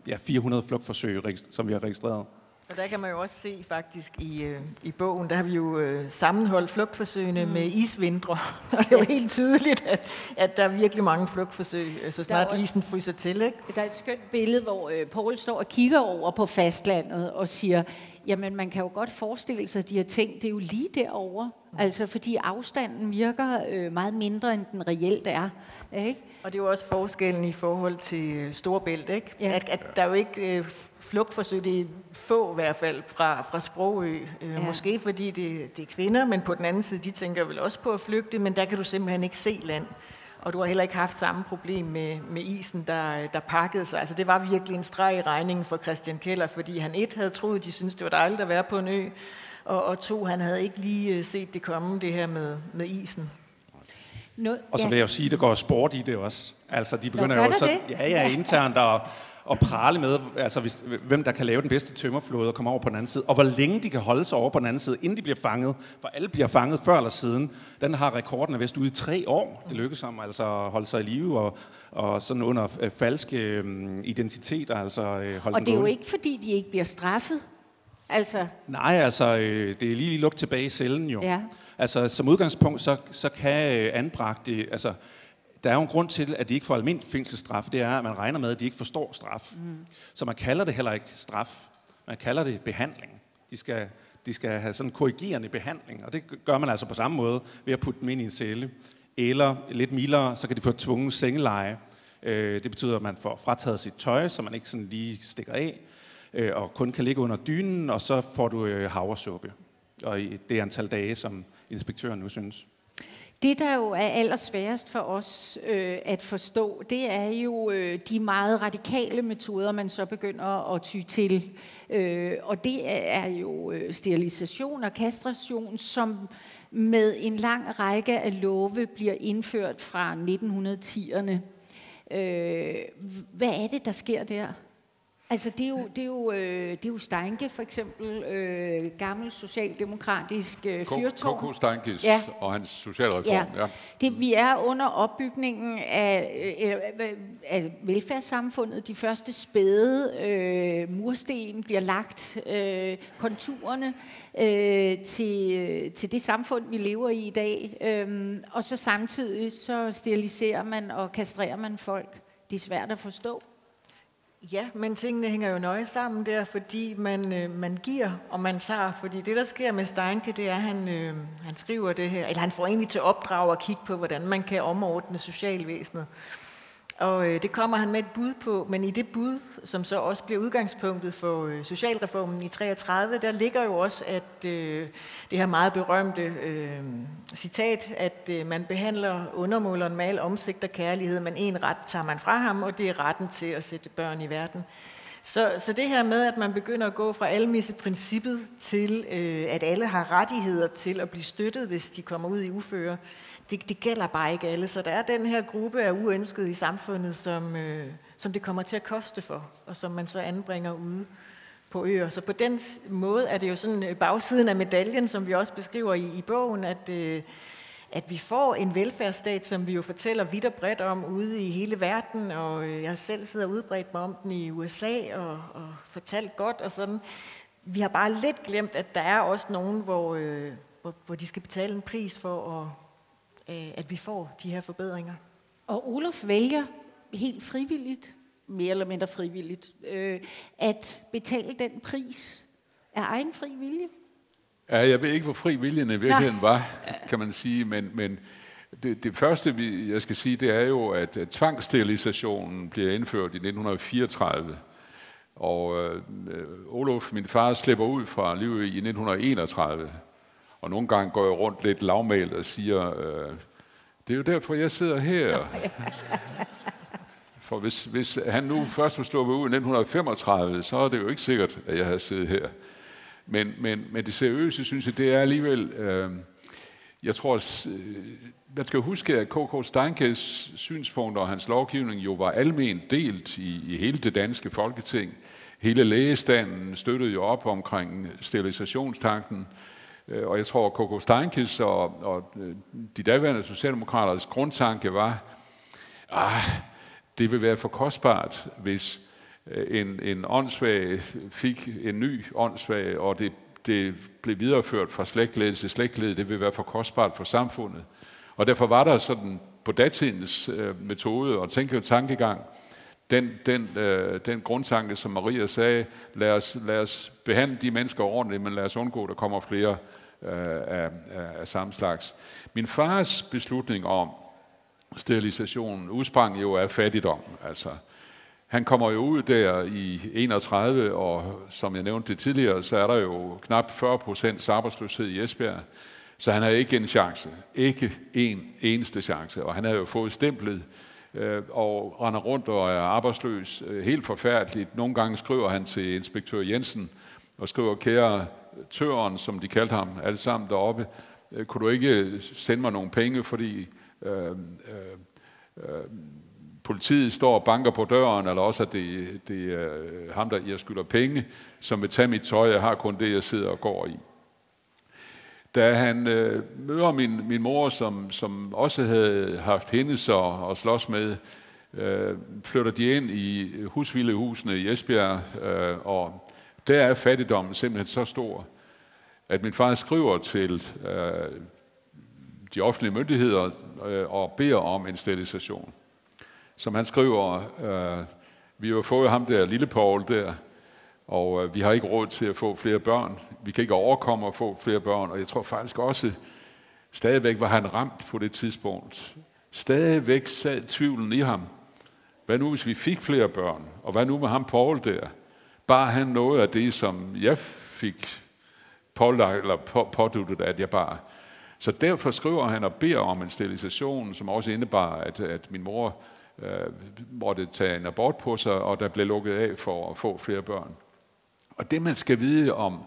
ja, 400 flugtforsøg, som vi har registreret. Og der kan man jo også se faktisk i, øh, i bogen, der har vi jo øh, sammenholdt flugtforsøgene mm. med isvintre. <laughs> Og det er jo helt tydeligt, at, at der er virkelig mange flugtforsøg, øh, så snart også, isen fryser til. Ikke? Der er et skønt billede, hvor øh, Paul står og kigger over på fastlandet og siger, jamen man kan jo godt forestille sig de her ting, det er jo lige derovre. Altså fordi afstanden virker øh, meget mindre, end den reelt er. Ikke? Og det er jo også forskellen i forhold til øh, Storebælt, ikke? Ja. At, at der er jo ikke øh, flugtforsøg, det er få i hvert fald fra, fra Sprogø. Øh, ja. Måske fordi det, det er kvinder, men på den anden side, de tænker vel også på at flygte, men der kan du simpelthen ikke se land. Og du har heller ikke haft samme problem med, med isen, der, der pakkede sig. Altså det var virkelig en streg i regningen for Christian Keller, fordi han et havde troet, de syntes, det var dejligt at være på en ø, og, og to, han havde ikke lige øh, set det komme, det her med, med isen. No, og så vil jeg jo sige, at der går sport i det også. Altså, de begynder jo så, ja, ja, internt at, at prale med, altså, hvis, hvem der kan lave den bedste tømmerflåde og komme over på den anden side, og hvor længe de kan holde sig over på den anden side, inden de bliver fanget. For alle bliver fanget før eller siden. Den har rekorden af vist ude i tre år. Det lykkes ham altså at holde sig i live og, og sådan under øh, falske øh, identiteter. Altså, øh, holde og det er jo ikke, fordi de ikke bliver straffet. Altså. Nej, altså, øh, det er lige lugt tilbage i cellen jo. Ja. Altså, som udgangspunkt, så, så kan øh, anbragte, altså, der er jo en grund til, at de ikke får almindelig fængselsstraf. Det er, at man regner med, at de ikke forstår straf. Mm. Så man kalder det heller ikke straf. Man kalder det behandling. De skal, de skal have sådan en korrigerende behandling, og det gør man altså på samme måde ved at putte dem ind i en celle. Eller lidt mildere, så kan de få tvunget sengeleje Øh, det betyder, at man får frataget sit tøj, så man ikke sådan lige stikker af, øh, og kun kan ligge under dynen, og så får du øh, havresuppe. Og i det antal dage, som inspektøren nu synes. Det, der jo er allersværest for os øh, at forstå, det er jo øh, de meget radikale metoder, man så begynder at ty til. Øh, og det er jo øh, sterilisation og kastration, som med en lang række af love bliver indført fra 1910'erne. Øh, hvad er det, der sker der? Altså, det er jo, det er jo, øh, det er jo Steinke, for eksempel, øh, gammel socialdemokratisk øh, fyrtårn. K.K. Steinkes ja. og hans socialreform. Ja. ja. Det, vi er under opbygningen af, øh, af velfærdssamfundet. De første spæde øh, mursten bliver lagt, øh, konturerne øh, til, til det samfund, vi lever i i dag. Øh, og så samtidig så steriliserer man og kastrerer man folk. Det er svært at forstå. Ja, men tingene hænger jo nøje sammen der, fordi man, øh, man giver, og man tager. Fordi det, der sker med Steinke, det er, at han, øh, han skriver det her, eller han får egentlig til opdrag at kigge på, hvordan man kan omordne socialvæsenet. Og øh, det kommer han med et bud på, men i det bud, som så også bliver udgangspunktet for øh, socialreformen i 33, der ligger jo også, at øh, det her meget berømte øh, citat, at øh, man behandler undermåleren med al omsigt og kærlighed, men en ret tager man fra ham, og det er retten til at sætte børn i verden. Så, så det her med, at man begynder at gå fra almisseprincippet til, øh, at alle har rettigheder til at blive støttet, hvis de kommer ud i uføre, det, det gælder bare ikke alle. Så der er den her gruppe af uønskede i samfundet, som, øh, som det kommer til at koste for, og som man så anbringer ude på øer. Så på den måde er det jo sådan øh, bagsiden af medaljen, som vi også beskriver i, i bogen, at, øh, at vi får en velfærdsstat, som vi jo fortæller vidt og bredt om ude i hele verden, og øh, jeg selv sidder udbredt mig om den i USA og, og fortalt godt og sådan. Vi har bare lidt glemt, at der er også nogen, hvor, øh, hvor, hvor de skal betale en pris for at at vi får de her forbedringer. Og Olof vælger helt frivilligt, mere eller mindre frivilligt, øh, at betale den pris af egen fri vilje. Ja, jeg ved ikke, hvor fri viljen i virkeligheden Nej. var, kan man sige, men, men det, det første, vi, jeg skal sige, det er jo, at, at tvangssterilisationen bliver indført i 1934. Og øh, Olof, min far, slipper ud fra livet i 1931. Og nogle gange går jeg rundt lidt lavmalt og siger, øh, det er jo derfor, jeg sidder her. <laughs> For hvis, hvis han nu først var sluppet ud i 1935, så er det jo ikke sikkert, at jeg havde siddet her. Men, men, men det seriøse, synes jeg, det er alligevel... Øh, jeg tror, øh, man skal huske, at K.K. Steinkes synspunkter og hans lovgivning jo var almen delt i, i hele det danske folketing. Hele lægestanden støttede jo op omkring sterilisationstanken. Øh, og jeg tror, at Koko Steinkis og, og øh, de daværende socialdemokraters grundtanke var, ah, det vil være for kostbart, hvis øh, en, en åndssvag fik en ny åndssvag, og det, det blev videreført fra slægtled til slægtled. Det vil være for kostbart for samfundet. Og derfor var der sådan på datidens øh, metode og tænke tankegang, den, den, øh, den grundtanke, som Maria sagde, lad os, lad os behandle de mennesker ordentligt, men lad os undgå, at der kommer flere øh, af, af, samme slags. Min fars beslutning om sterilisationen udsprang jo af fattigdom. Altså, han kommer jo ud der i 31, og som jeg nævnte det tidligere, så er der jo knap 40 procents arbejdsløshed i Esbjerg. Så han havde ikke en chance. Ikke en eneste chance. Og han havde jo fået stemplet øh, og render rundt og er arbejdsløs. Øh, helt forfærdeligt. Nogle gange skriver han til inspektør Jensen og skriver, kære tøren, som de kaldte ham, alle sammen deroppe, øh, kunne du ikke sende mig nogle penge, fordi øh, øh, øh, politiet står og banker på døren, eller også at det, det er ham, der jeg skylder penge, som vil tage mit tøj, jeg har kun det, jeg sidder og går i. Da han øh, møder min, min mor, som, som også havde haft hende så at slås med, øh, flytter de ind i husvildehusene i Esbjerg, øh, og der er fattigdommen simpelthen så stor, at min far skriver til øh, de offentlige myndigheder øh, og beder om en sterilisation. Som han skriver, øh, vi har fået ham der, lille Paul der, og øh, vi har ikke råd til at få flere børn. Vi kan ikke overkomme at få flere børn, og jeg tror faktisk også, stadigvæk var han ramt på det tidspunkt. Stadigvæk sad tvivlen i ham. Hvad nu, hvis vi fik flere børn? Og hvad nu med ham Paul der? Bare han noget af det, som jeg fik pålagt, eller på, påduttet, at jeg bare... Så derfor skriver han og beder om en sterilisation, som også indebar, at, at min mor øh, måtte tage en abort på sig, og der blev lukket af for at få flere børn. Og det, man skal vide om,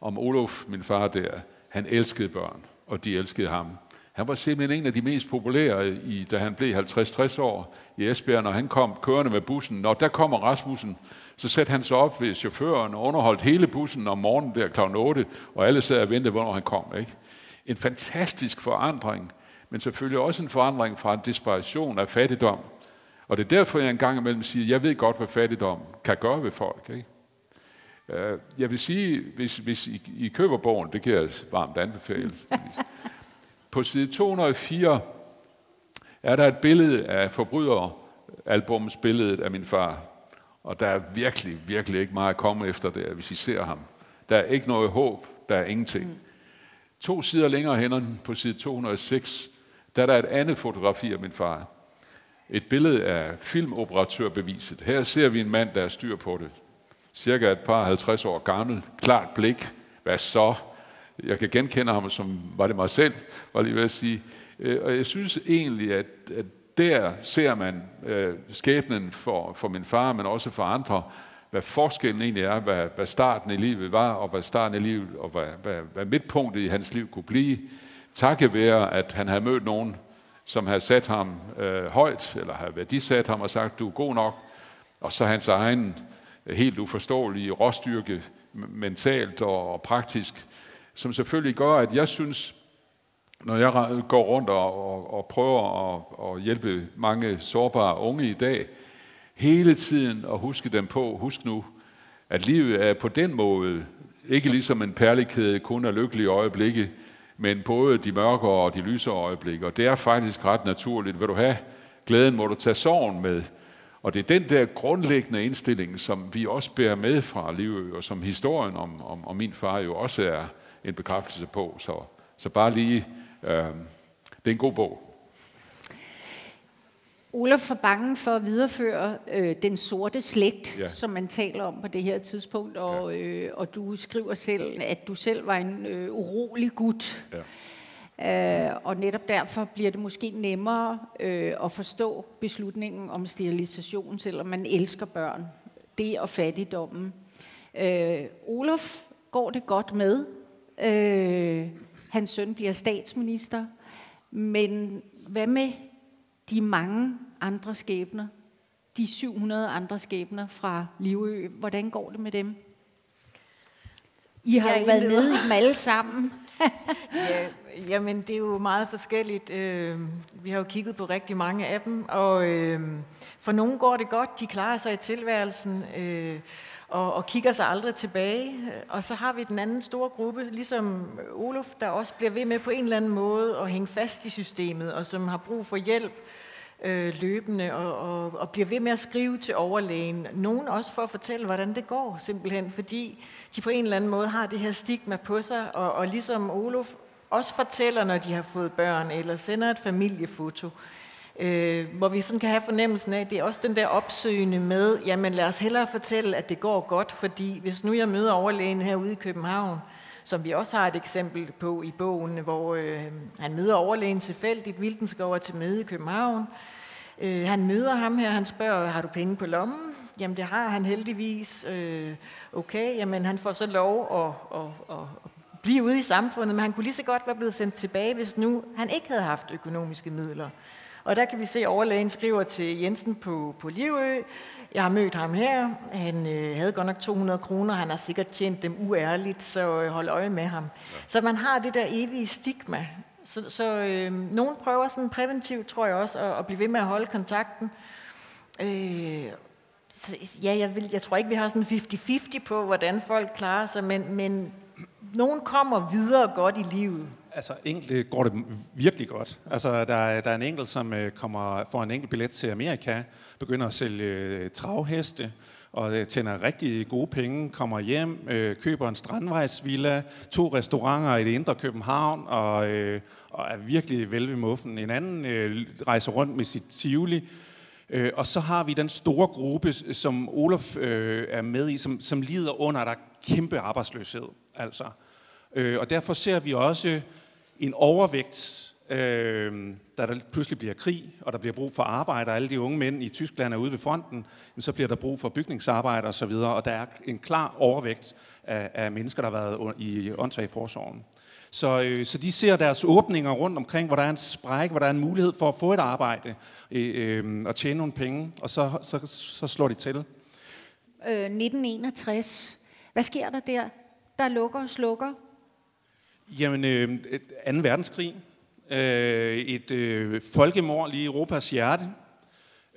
om Olof, min far der, han elskede børn, og de elskede ham. Han var simpelthen en af de mest populære, i, da han blev 50-60 år i Esbjerg, når han kom kørende med bussen. Når der kommer Rasmussen, så satte han sig op ved chaufføren og underholdt hele bussen om morgenen der kl. 8, og alle sad og ventede, hvornår han kom. Ikke? En fantastisk forandring, men selvfølgelig også en forandring fra en desperation af fattigdom. Og det er derfor, jeg engang imellem siger, jeg ved godt, hvad fattigdom kan gøre ved folk. Ikke? Øh, jeg vil sige, hvis, hvis I, I køber bogen, det kan jeg varmt anbefale. <laughs> På side 204 er der et billede af forbryderalbums billedet af min far. Og der er virkelig, virkelig ikke meget at komme efter der, hvis I ser ham. Der er ikke noget håb, der er ingenting. Mm. To sider længere hen på side 206, der er der et andet fotografi af min far. Et billede af filmoperatørbeviset. Her ser vi en mand, der er styr på det. Cirka et par 50 år gammel. Klart blik. Hvad så? Jeg kan genkende ham, som var det mig selv, var lige ved at sige. Øh, og jeg synes egentlig, at, at der ser man øh, skæbnen for, for min far, men også for andre, hvad forskellen egentlig er, hvad, hvad starten i livet var, og hvad starten i livet, og hvad, hvad, hvad midtpunktet i hans liv kunne blive. Takket være, at han havde mødt nogen, som havde sat ham øh, højt, eller havde værdisat ham og sagt, du er god nok, og så hans egen øh, helt uforståelige råstyrke, mentalt og, og praktisk, som selvfølgelig gør, at jeg synes, når jeg går rundt og, og, og prøver at, og hjælpe mange sårbare unge i dag, hele tiden at huske dem på, husk nu, at livet er på den måde ikke ligesom en perlekæde kun af lykkelige øjeblikke, men både de mørke og de lyse øjeblikke. Og det er faktisk ret naturligt. Vil du have glæden, må du tage sorgen med. Og det er den der grundlæggende indstilling, som vi også bærer med fra livet, og som historien om, om, om min far jo også er en bekræftelse på. Så, så bare lige, det er en god bog. Olaf var bange for at videreføre øh, den sorte slægt, ja. som man taler om på det her tidspunkt, og, ja. øh, og du skriver selv, at du selv var en øh, urolig gut. Ja. Øh, og netop derfor bliver det måske nemmere øh, at forstå beslutningen om sterilisation, selvom man elsker børn. Det og fattigdommen. Øh, Olaf går det godt med. Øh, hans søn bliver statsminister. Men hvad med de mange andre skæbner, de 700 andre skæbner fra Livø. Hvordan går det med dem? I har jo været nede i dem alle sammen. <laughs> ja, jamen, det er jo meget forskelligt. Øh, vi har jo kigget på rigtig mange af dem, og øh, for nogle går det godt. De klarer sig i tilværelsen øh, og, og kigger sig aldrig tilbage. Og så har vi den anden store gruppe, ligesom Olof, der også bliver ved med på en eller anden måde at hænge fast i systemet, og som har brug for hjælp øh, løbende og, og, og bliver ved med at skrive til overlægen. Nogen også for at fortælle, hvordan det går, simpelthen, fordi de på en eller anden måde har det her stigma på sig, og, og ligesom Olof også fortæller, når de har fået børn, eller sender et familiefoto, øh, øh, hvor vi sådan kan have fornemmelsen af, at det er også den der opsøgende med, jamen lad os hellere fortælle, at det går godt, fordi hvis nu jeg møder overlægen herude i København, som vi også har et eksempel på i bogen, hvor øh, han møder overlægen tilfældigt. Wilden skal over til møde i København. Øh, han møder ham her, han spørger, har du penge på lommen? Jamen det har han heldigvis. Øh, okay, jamen han får så lov at, at, at, at blive ude i samfundet, men han kunne lige så godt være blevet sendt tilbage, hvis nu han ikke havde haft økonomiske midler. Og der kan vi se, at overlægen skriver til Jensen på, på Livø, jeg har mødt ham her. Han øh, havde godt nok 200 kroner. Han har sikkert tjent dem uærligt, så øh, hold øje med ham. Ja. Så man har det der evige stigma. Så, så øh, nogen prøver sådan præventivt, tror jeg også, at, at blive ved med at holde kontakten. Øh, så, ja, jeg, vil, jeg tror ikke, vi har sådan 50-50 på, hvordan folk klarer sig, men, men nogen kommer videre godt i livet. Altså, enkelt går det virkelig godt. Altså, der, der er en enkelt, som øh, kommer, får en enkelt billet til Amerika, begynder at sælge øh, travheste, og øh, tjener rigtig gode penge, kommer hjem, øh, køber en strandvejsvilla, to restauranter i det indre København, og, øh, og er virkelig vel ved muffen. En anden øh, rejser rundt med sit Tivoli, Øh, og så har vi den store gruppe, som Olof øh, er med i, som, som lider under, at der er kæmpe arbejdsløshed. Altså. Øh, og derfor ser vi også en overvægt, øh, da der pludselig bliver krig, og der bliver brug for arbejde, og alle de unge mænd i Tyskland er ude ved fronten, så bliver der brug for bygningsarbejde osv., og, og der er en klar overvægt af, af mennesker, der har været i åndssvag forsorgen. Så, øh, så de ser deres åbninger rundt omkring, hvor der er en spræk, hvor der er en mulighed for at få et arbejde øh, øh, og tjene nogle penge, og så, så, så slår de til. Øh, 1961. Hvad sker der der? Der lukker og slukker? Jamen, øh, 2. verdenskrig. Øh, et øh, folkemord lige i Europas hjerte.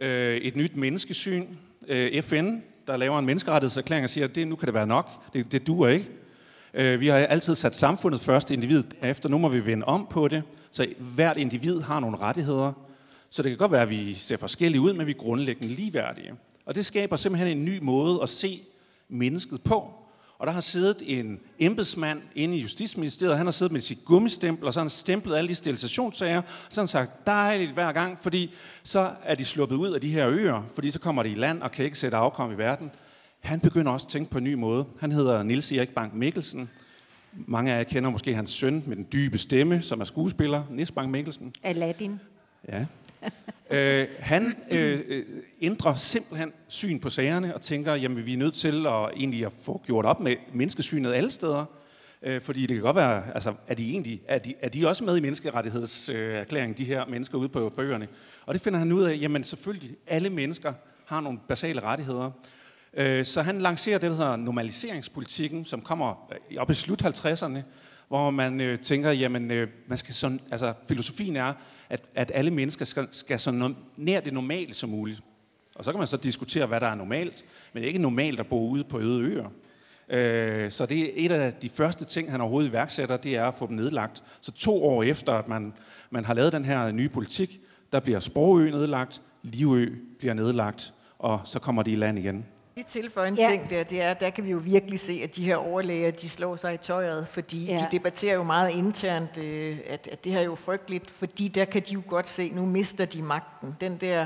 Øh, et nyt menneskesyn. Øh, FN, der laver en menneskerettighedserklæring og siger, at det, nu kan det være nok. Det, det duer ikke. Øh, vi har altid sat samfundet først, individet efter. Nu må vi vende om på det. Så hvert individ har nogle rettigheder. Så det kan godt være, at vi ser forskellige ud, men vi er grundlæggende ligeværdige. Og det skaber simpelthen en ny måde at se mennesket på. Og der har siddet en embedsmand inde i Justitsministeriet, han har siddet med sit gummistempel, og så har han stemplet alle de stillestationssager, så har han sagt, dejligt hver gang, fordi så er de sluppet ud af de her øer, fordi så kommer de i land og kan ikke sætte afkom i verden. Han begynder også at tænke på en ny måde. Han hedder Nils Erik Bank Mikkelsen. Mange af jer kender måske hans søn med den dybe stemme, som er skuespiller, Nils Bank Mikkelsen. Aladdin. Ja. <laughs> øh, han øh, øh, ændrer simpelthen syn på sagerne og tænker, jamen vi er nødt til at, egentlig at få gjort op med menneskesynet alle steder. Øh, fordi det kan godt være, altså er de, egentlig, er de, er de også med i menneskerettighedserklæringen, de her mennesker ude på bøgerne? Og det finder han ud af, jamen selvfølgelig, alle mennesker har nogle basale rettigheder. Øh, så han lancerer det, der hedder normaliseringspolitikken, som kommer øh, op i slut 50'erne, hvor man øh, tænker, jamen, øh, man skal sådan, altså, filosofien er, at, at alle mennesker skal, skal så nær det normale som muligt. Og så kan man så diskutere, hvad der er normalt, men det er ikke normalt at bo ude på øde øer. Øh, så det er et af de første ting, han overhovedet iværksætter, det er at få dem nedlagt. Så to år efter, at man, man har lavet den her nye politik, der bliver Sprogø nedlagt, Livø bliver nedlagt, og så kommer de i land igen. Lige tilføje en ja. ting der, det er, der kan vi jo virkelig se, at de her overlæger, de slår sig i tøjet, fordi ja. de debatterer jo meget internt, øh, at, at det her er jo frygteligt, fordi der kan de jo godt se, nu mister de magten. Den der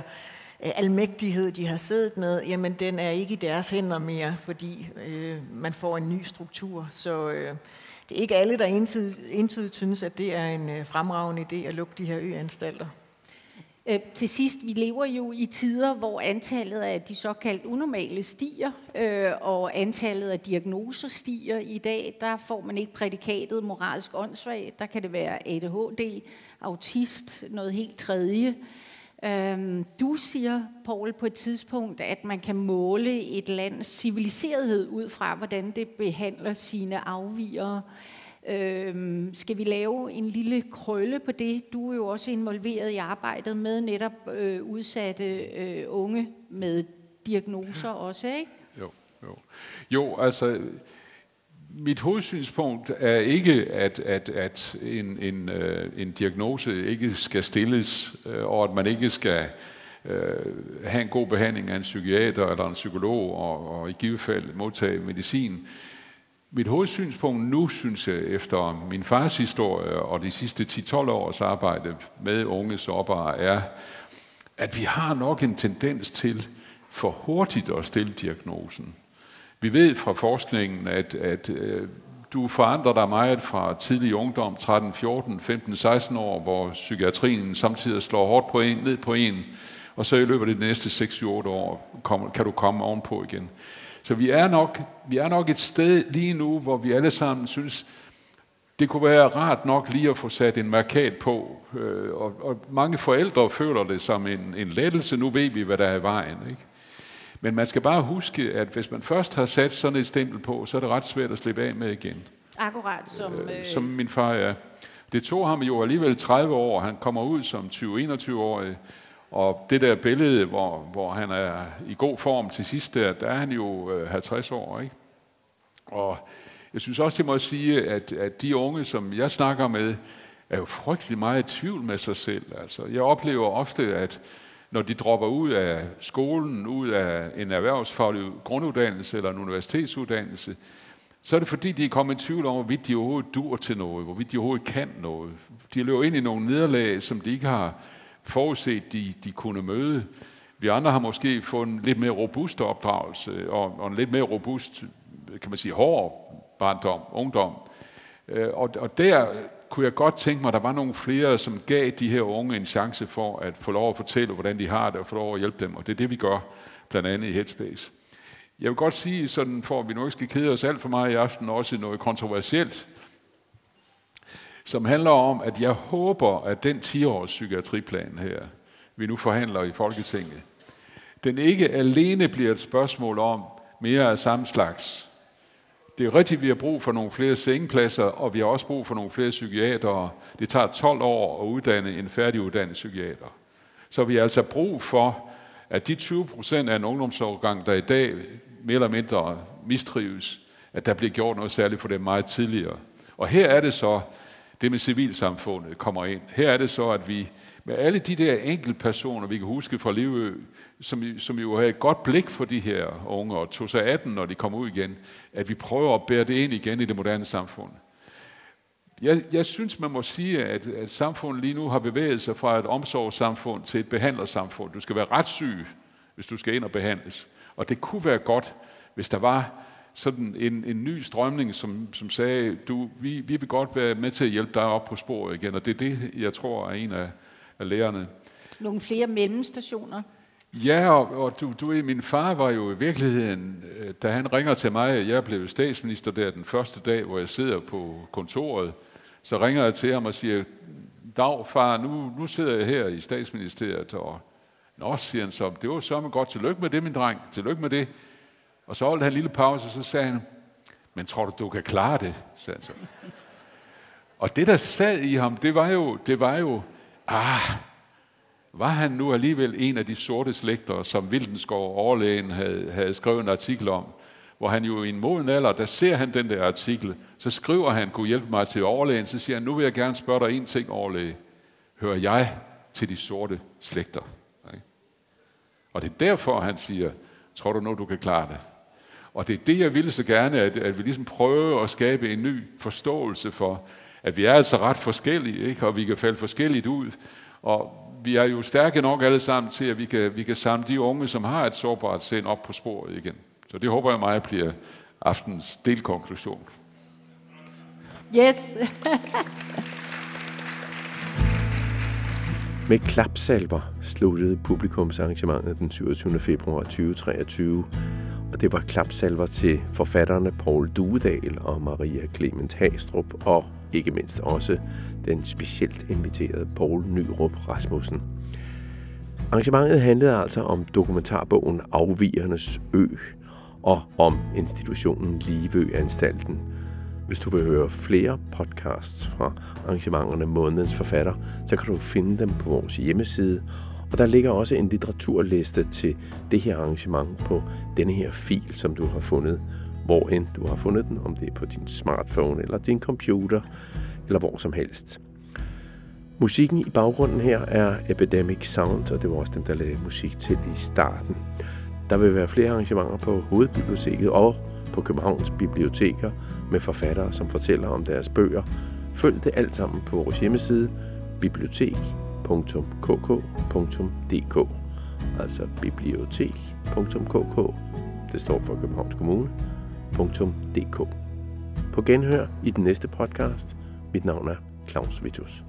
øh, almægtighed, de har siddet med, jamen den er ikke i deres hænder mere, fordi øh, man får en ny struktur. Så øh, det er ikke alle, der entydigt, synes, at det er en øh, fremragende idé at lukke de her øanstalter. Øh, til sidst, vi lever jo i tider, hvor antallet af de såkaldt unormale stiger, øh, og antallet af diagnoser stiger. I dag, der får man ikke prædikatet moralsk åndssvag. Der kan det være ADHD, autist, noget helt tredje. Øh, du siger, Paul, på et tidspunkt, at man kan måle et lands civiliserethed ud fra, hvordan det behandler sine afvigere. Øh, skal vi lave en lille krølle på det? Du er jo også involveret i arbejdet med netop øh, udsatte øh, unge med diagnoser også, ikke? Jo, jo. Jo, altså mit hovedsynspunkt er ikke, at, at, at en, en, øh, en diagnose ikke skal stilles, øh, og at man ikke skal øh, have en god behandling af en psykiater eller en psykolog, og, og i givet fald modtage medicin. Mit hovedsynspunkt nu, synes jeg, efter min fars historie og de sidste 10-12 års arbejde med unge sårbare, er, at vi har nok en tendens til for hurtigt at stille diagnosen. Vi ved fra forskningen, at, at øh, du forandrer dig meget fra tidlig ungdom, 13, 14, 15, 16 år, hvor psykiatrien samtidig slår hårdt på en, ned på en, og så i løbet af de næste 6-8 år kommer, kan du komme ovenpå igen. Så vi er, nok, vi er nok et sted lige nu, hvor vi alle sammen synes, det kunne være rart nok lige at få sat en markat på. Øh, og, og mange forældre føler det som en, en lettelse. Nu ved vi, hvad der er i vejen. Ikke? Men man skal bare huske, at hvis man først har sat sådan et stempel på, så er det ret svært at slippe af med igen. Akkurat som... Øh, øh som min far er. Det tog ham jo alligevel 30 år. Han kommer ud som 20-21-årig og det der billede, hvor, hvor han er i god form til sidst, der, der er han jo øh, 50 år. Ikke? Og jeg synes også, jeg må sige, at, at de unge, som jeg snakker med, er jo frygtelig meget i tvivl med sig selv. Altså, jeg oplever ofte, at når de dropper ud af skolen, ud af en erhvervsfaglig grunduddannelse eller en universitetsuddannelse, så er det fordi, de er kommet i tvivl om, hvorvidt de overhovedet dur til noget, hvorvidt de overhovedet kan noget. De løber ind i nogle nederlag, som de ikke har forudset, de, de kunne møde. Vi andre har måske fået en lidt mere robust opdragelse, og, og en lidt mere robust, kan man sige, hård barndom, ungdom. Øh, og, og der kunne jeg godt tænke mig, at der var nogle flere, som gav de her unge en chance for at få lov at fortælle, hvordan de har det, og få lov at hjælpe dem. Og det er det, vi gør, blandt andet i Headspace. Jeg vil godt sige, sådan for at vi nu ikke skal kede os alt for meget i aften, også noget kontroversielt, som handler om, at jeg håber, at den 10-års psykiatriplan her, vi nu forhandler i Folketinget, den ikke alene bliver et spørgsmål om mere af samme slags. Det er rigtigt, at vi har brug for nogle flere sengepladser, og vi har også brug for nogle flere psykiatere. Det tager 12 år at uddanne en færdiguddannet psykiater. Så vi har altså brug for, at de 20 procent af en ungdomsårgang, der i dag mere eller mindre mistrives, at der bliver gjort noget særligt for dem meget tidligere. Og her er det så, det med civilsamfundet kommer ind. Her er det så, at vi med alle de der enkeltpersoner, vi kan huske fra Livø, som, som jo har et godt blik for de her unge, og tog sig af dem, når de kommer ud igen, at vi prøver at bære det ind igen i det moderne samfund. Jeg, jeg synes, man må sige, at, at samfundet lige nu har bevæget sig fra et omsorgssamfund til et behandlersamfund. Du skal være ret syg, hvis du skal ind og behandles. Og det kunne være godt, hvis der var sådan en, en ny strømning, som, som sagde, du, vi, vi vil godt være med til at hjælpe dig op på sporet igen. Og det er det, jeg tror er en af, af lærerne. Nogle flere mellemstationer? Ja, og, og du, du, min far var jo i virkeligheden, øh, da han ringer til mig, jeg blev statsminister der den første dag, hvor jeg sidder på kontoret, så ringer jeg til ham og siger, Dag, far, nu, nu sidder jeg her i statsministeriet, og Nå, siger han så, det var så godt, tillykke med det, min dreng, tillykke med det. Og så holdt han en lille pause, og så sagde han, men tror du, du kan klare det? sagde han så. Og det, der sad i ham, det var jo, det var jo ah, var han nu alligevel en af de sorte slægter, som Vildenskov overlægen havde, havde skrevet en artikel om, hvor han jo i en moden alder, der ser han den der artikel, så skriver han, kunne hjælpe mig til overlægen, så siger han, nu vil jeg gerne spørge dig en ting, overlæge. Hører jeg til de sorte slægter? Og det er derfor, han siger, tror du nu, du kan klare det? Og det er det, jeg ville så gerne, at, at vi ligesom prøver at skabe en ny forståelse for, at vi er altså ret forskellige, ikke? og vi kan falde forskelligt ud. Og vi er jo stærke nok alle sammen til, at vi kan, vi kan samle de unge, som har et sårbart sind, op på sporet igen. Så det håber jeg meget bliver aftens delkonklusion. Yes. <laughs> Med klapsalver sluttede publikumsarrangementet den 27. februar 2023, og det var klapsalver til forfatterne Paul Duedal og Maria Clement Hastrup, og ikke mindst også den specielt inviterede Paul Nyrup Rasmussen. Arrangementet handlede altså om dokumentarbogen Afvigernes Ø og om institutionen Liveø-anstalten. Hvis du vil høre flere podcasts fra arrangementerne Månedens Forfatter, så kan du finde dem på vores hjemmeside, og der ligger også en litteraturliste til det her arrangement på denne her fil, som du har fundet, hvor end du har fundet den, om det er på din smartphone eller din computer, eller hvor som helst. Musikken i baggrunden her er Epidemic Sound, og det var også dem, der lavede musik til i starten. Der vil være flere arrangementer på Hovedbiblioteket og på Københavns Biblioteker med forfattere, som fortæller om deres bøger. Følg det alt sammen på vores hjemmeside bibliotek.kk.dk Altså bibliotek.kk Det står for Københavns Kommune.dk På genhør i den næste podcast. Mit navn er Claus Vitus.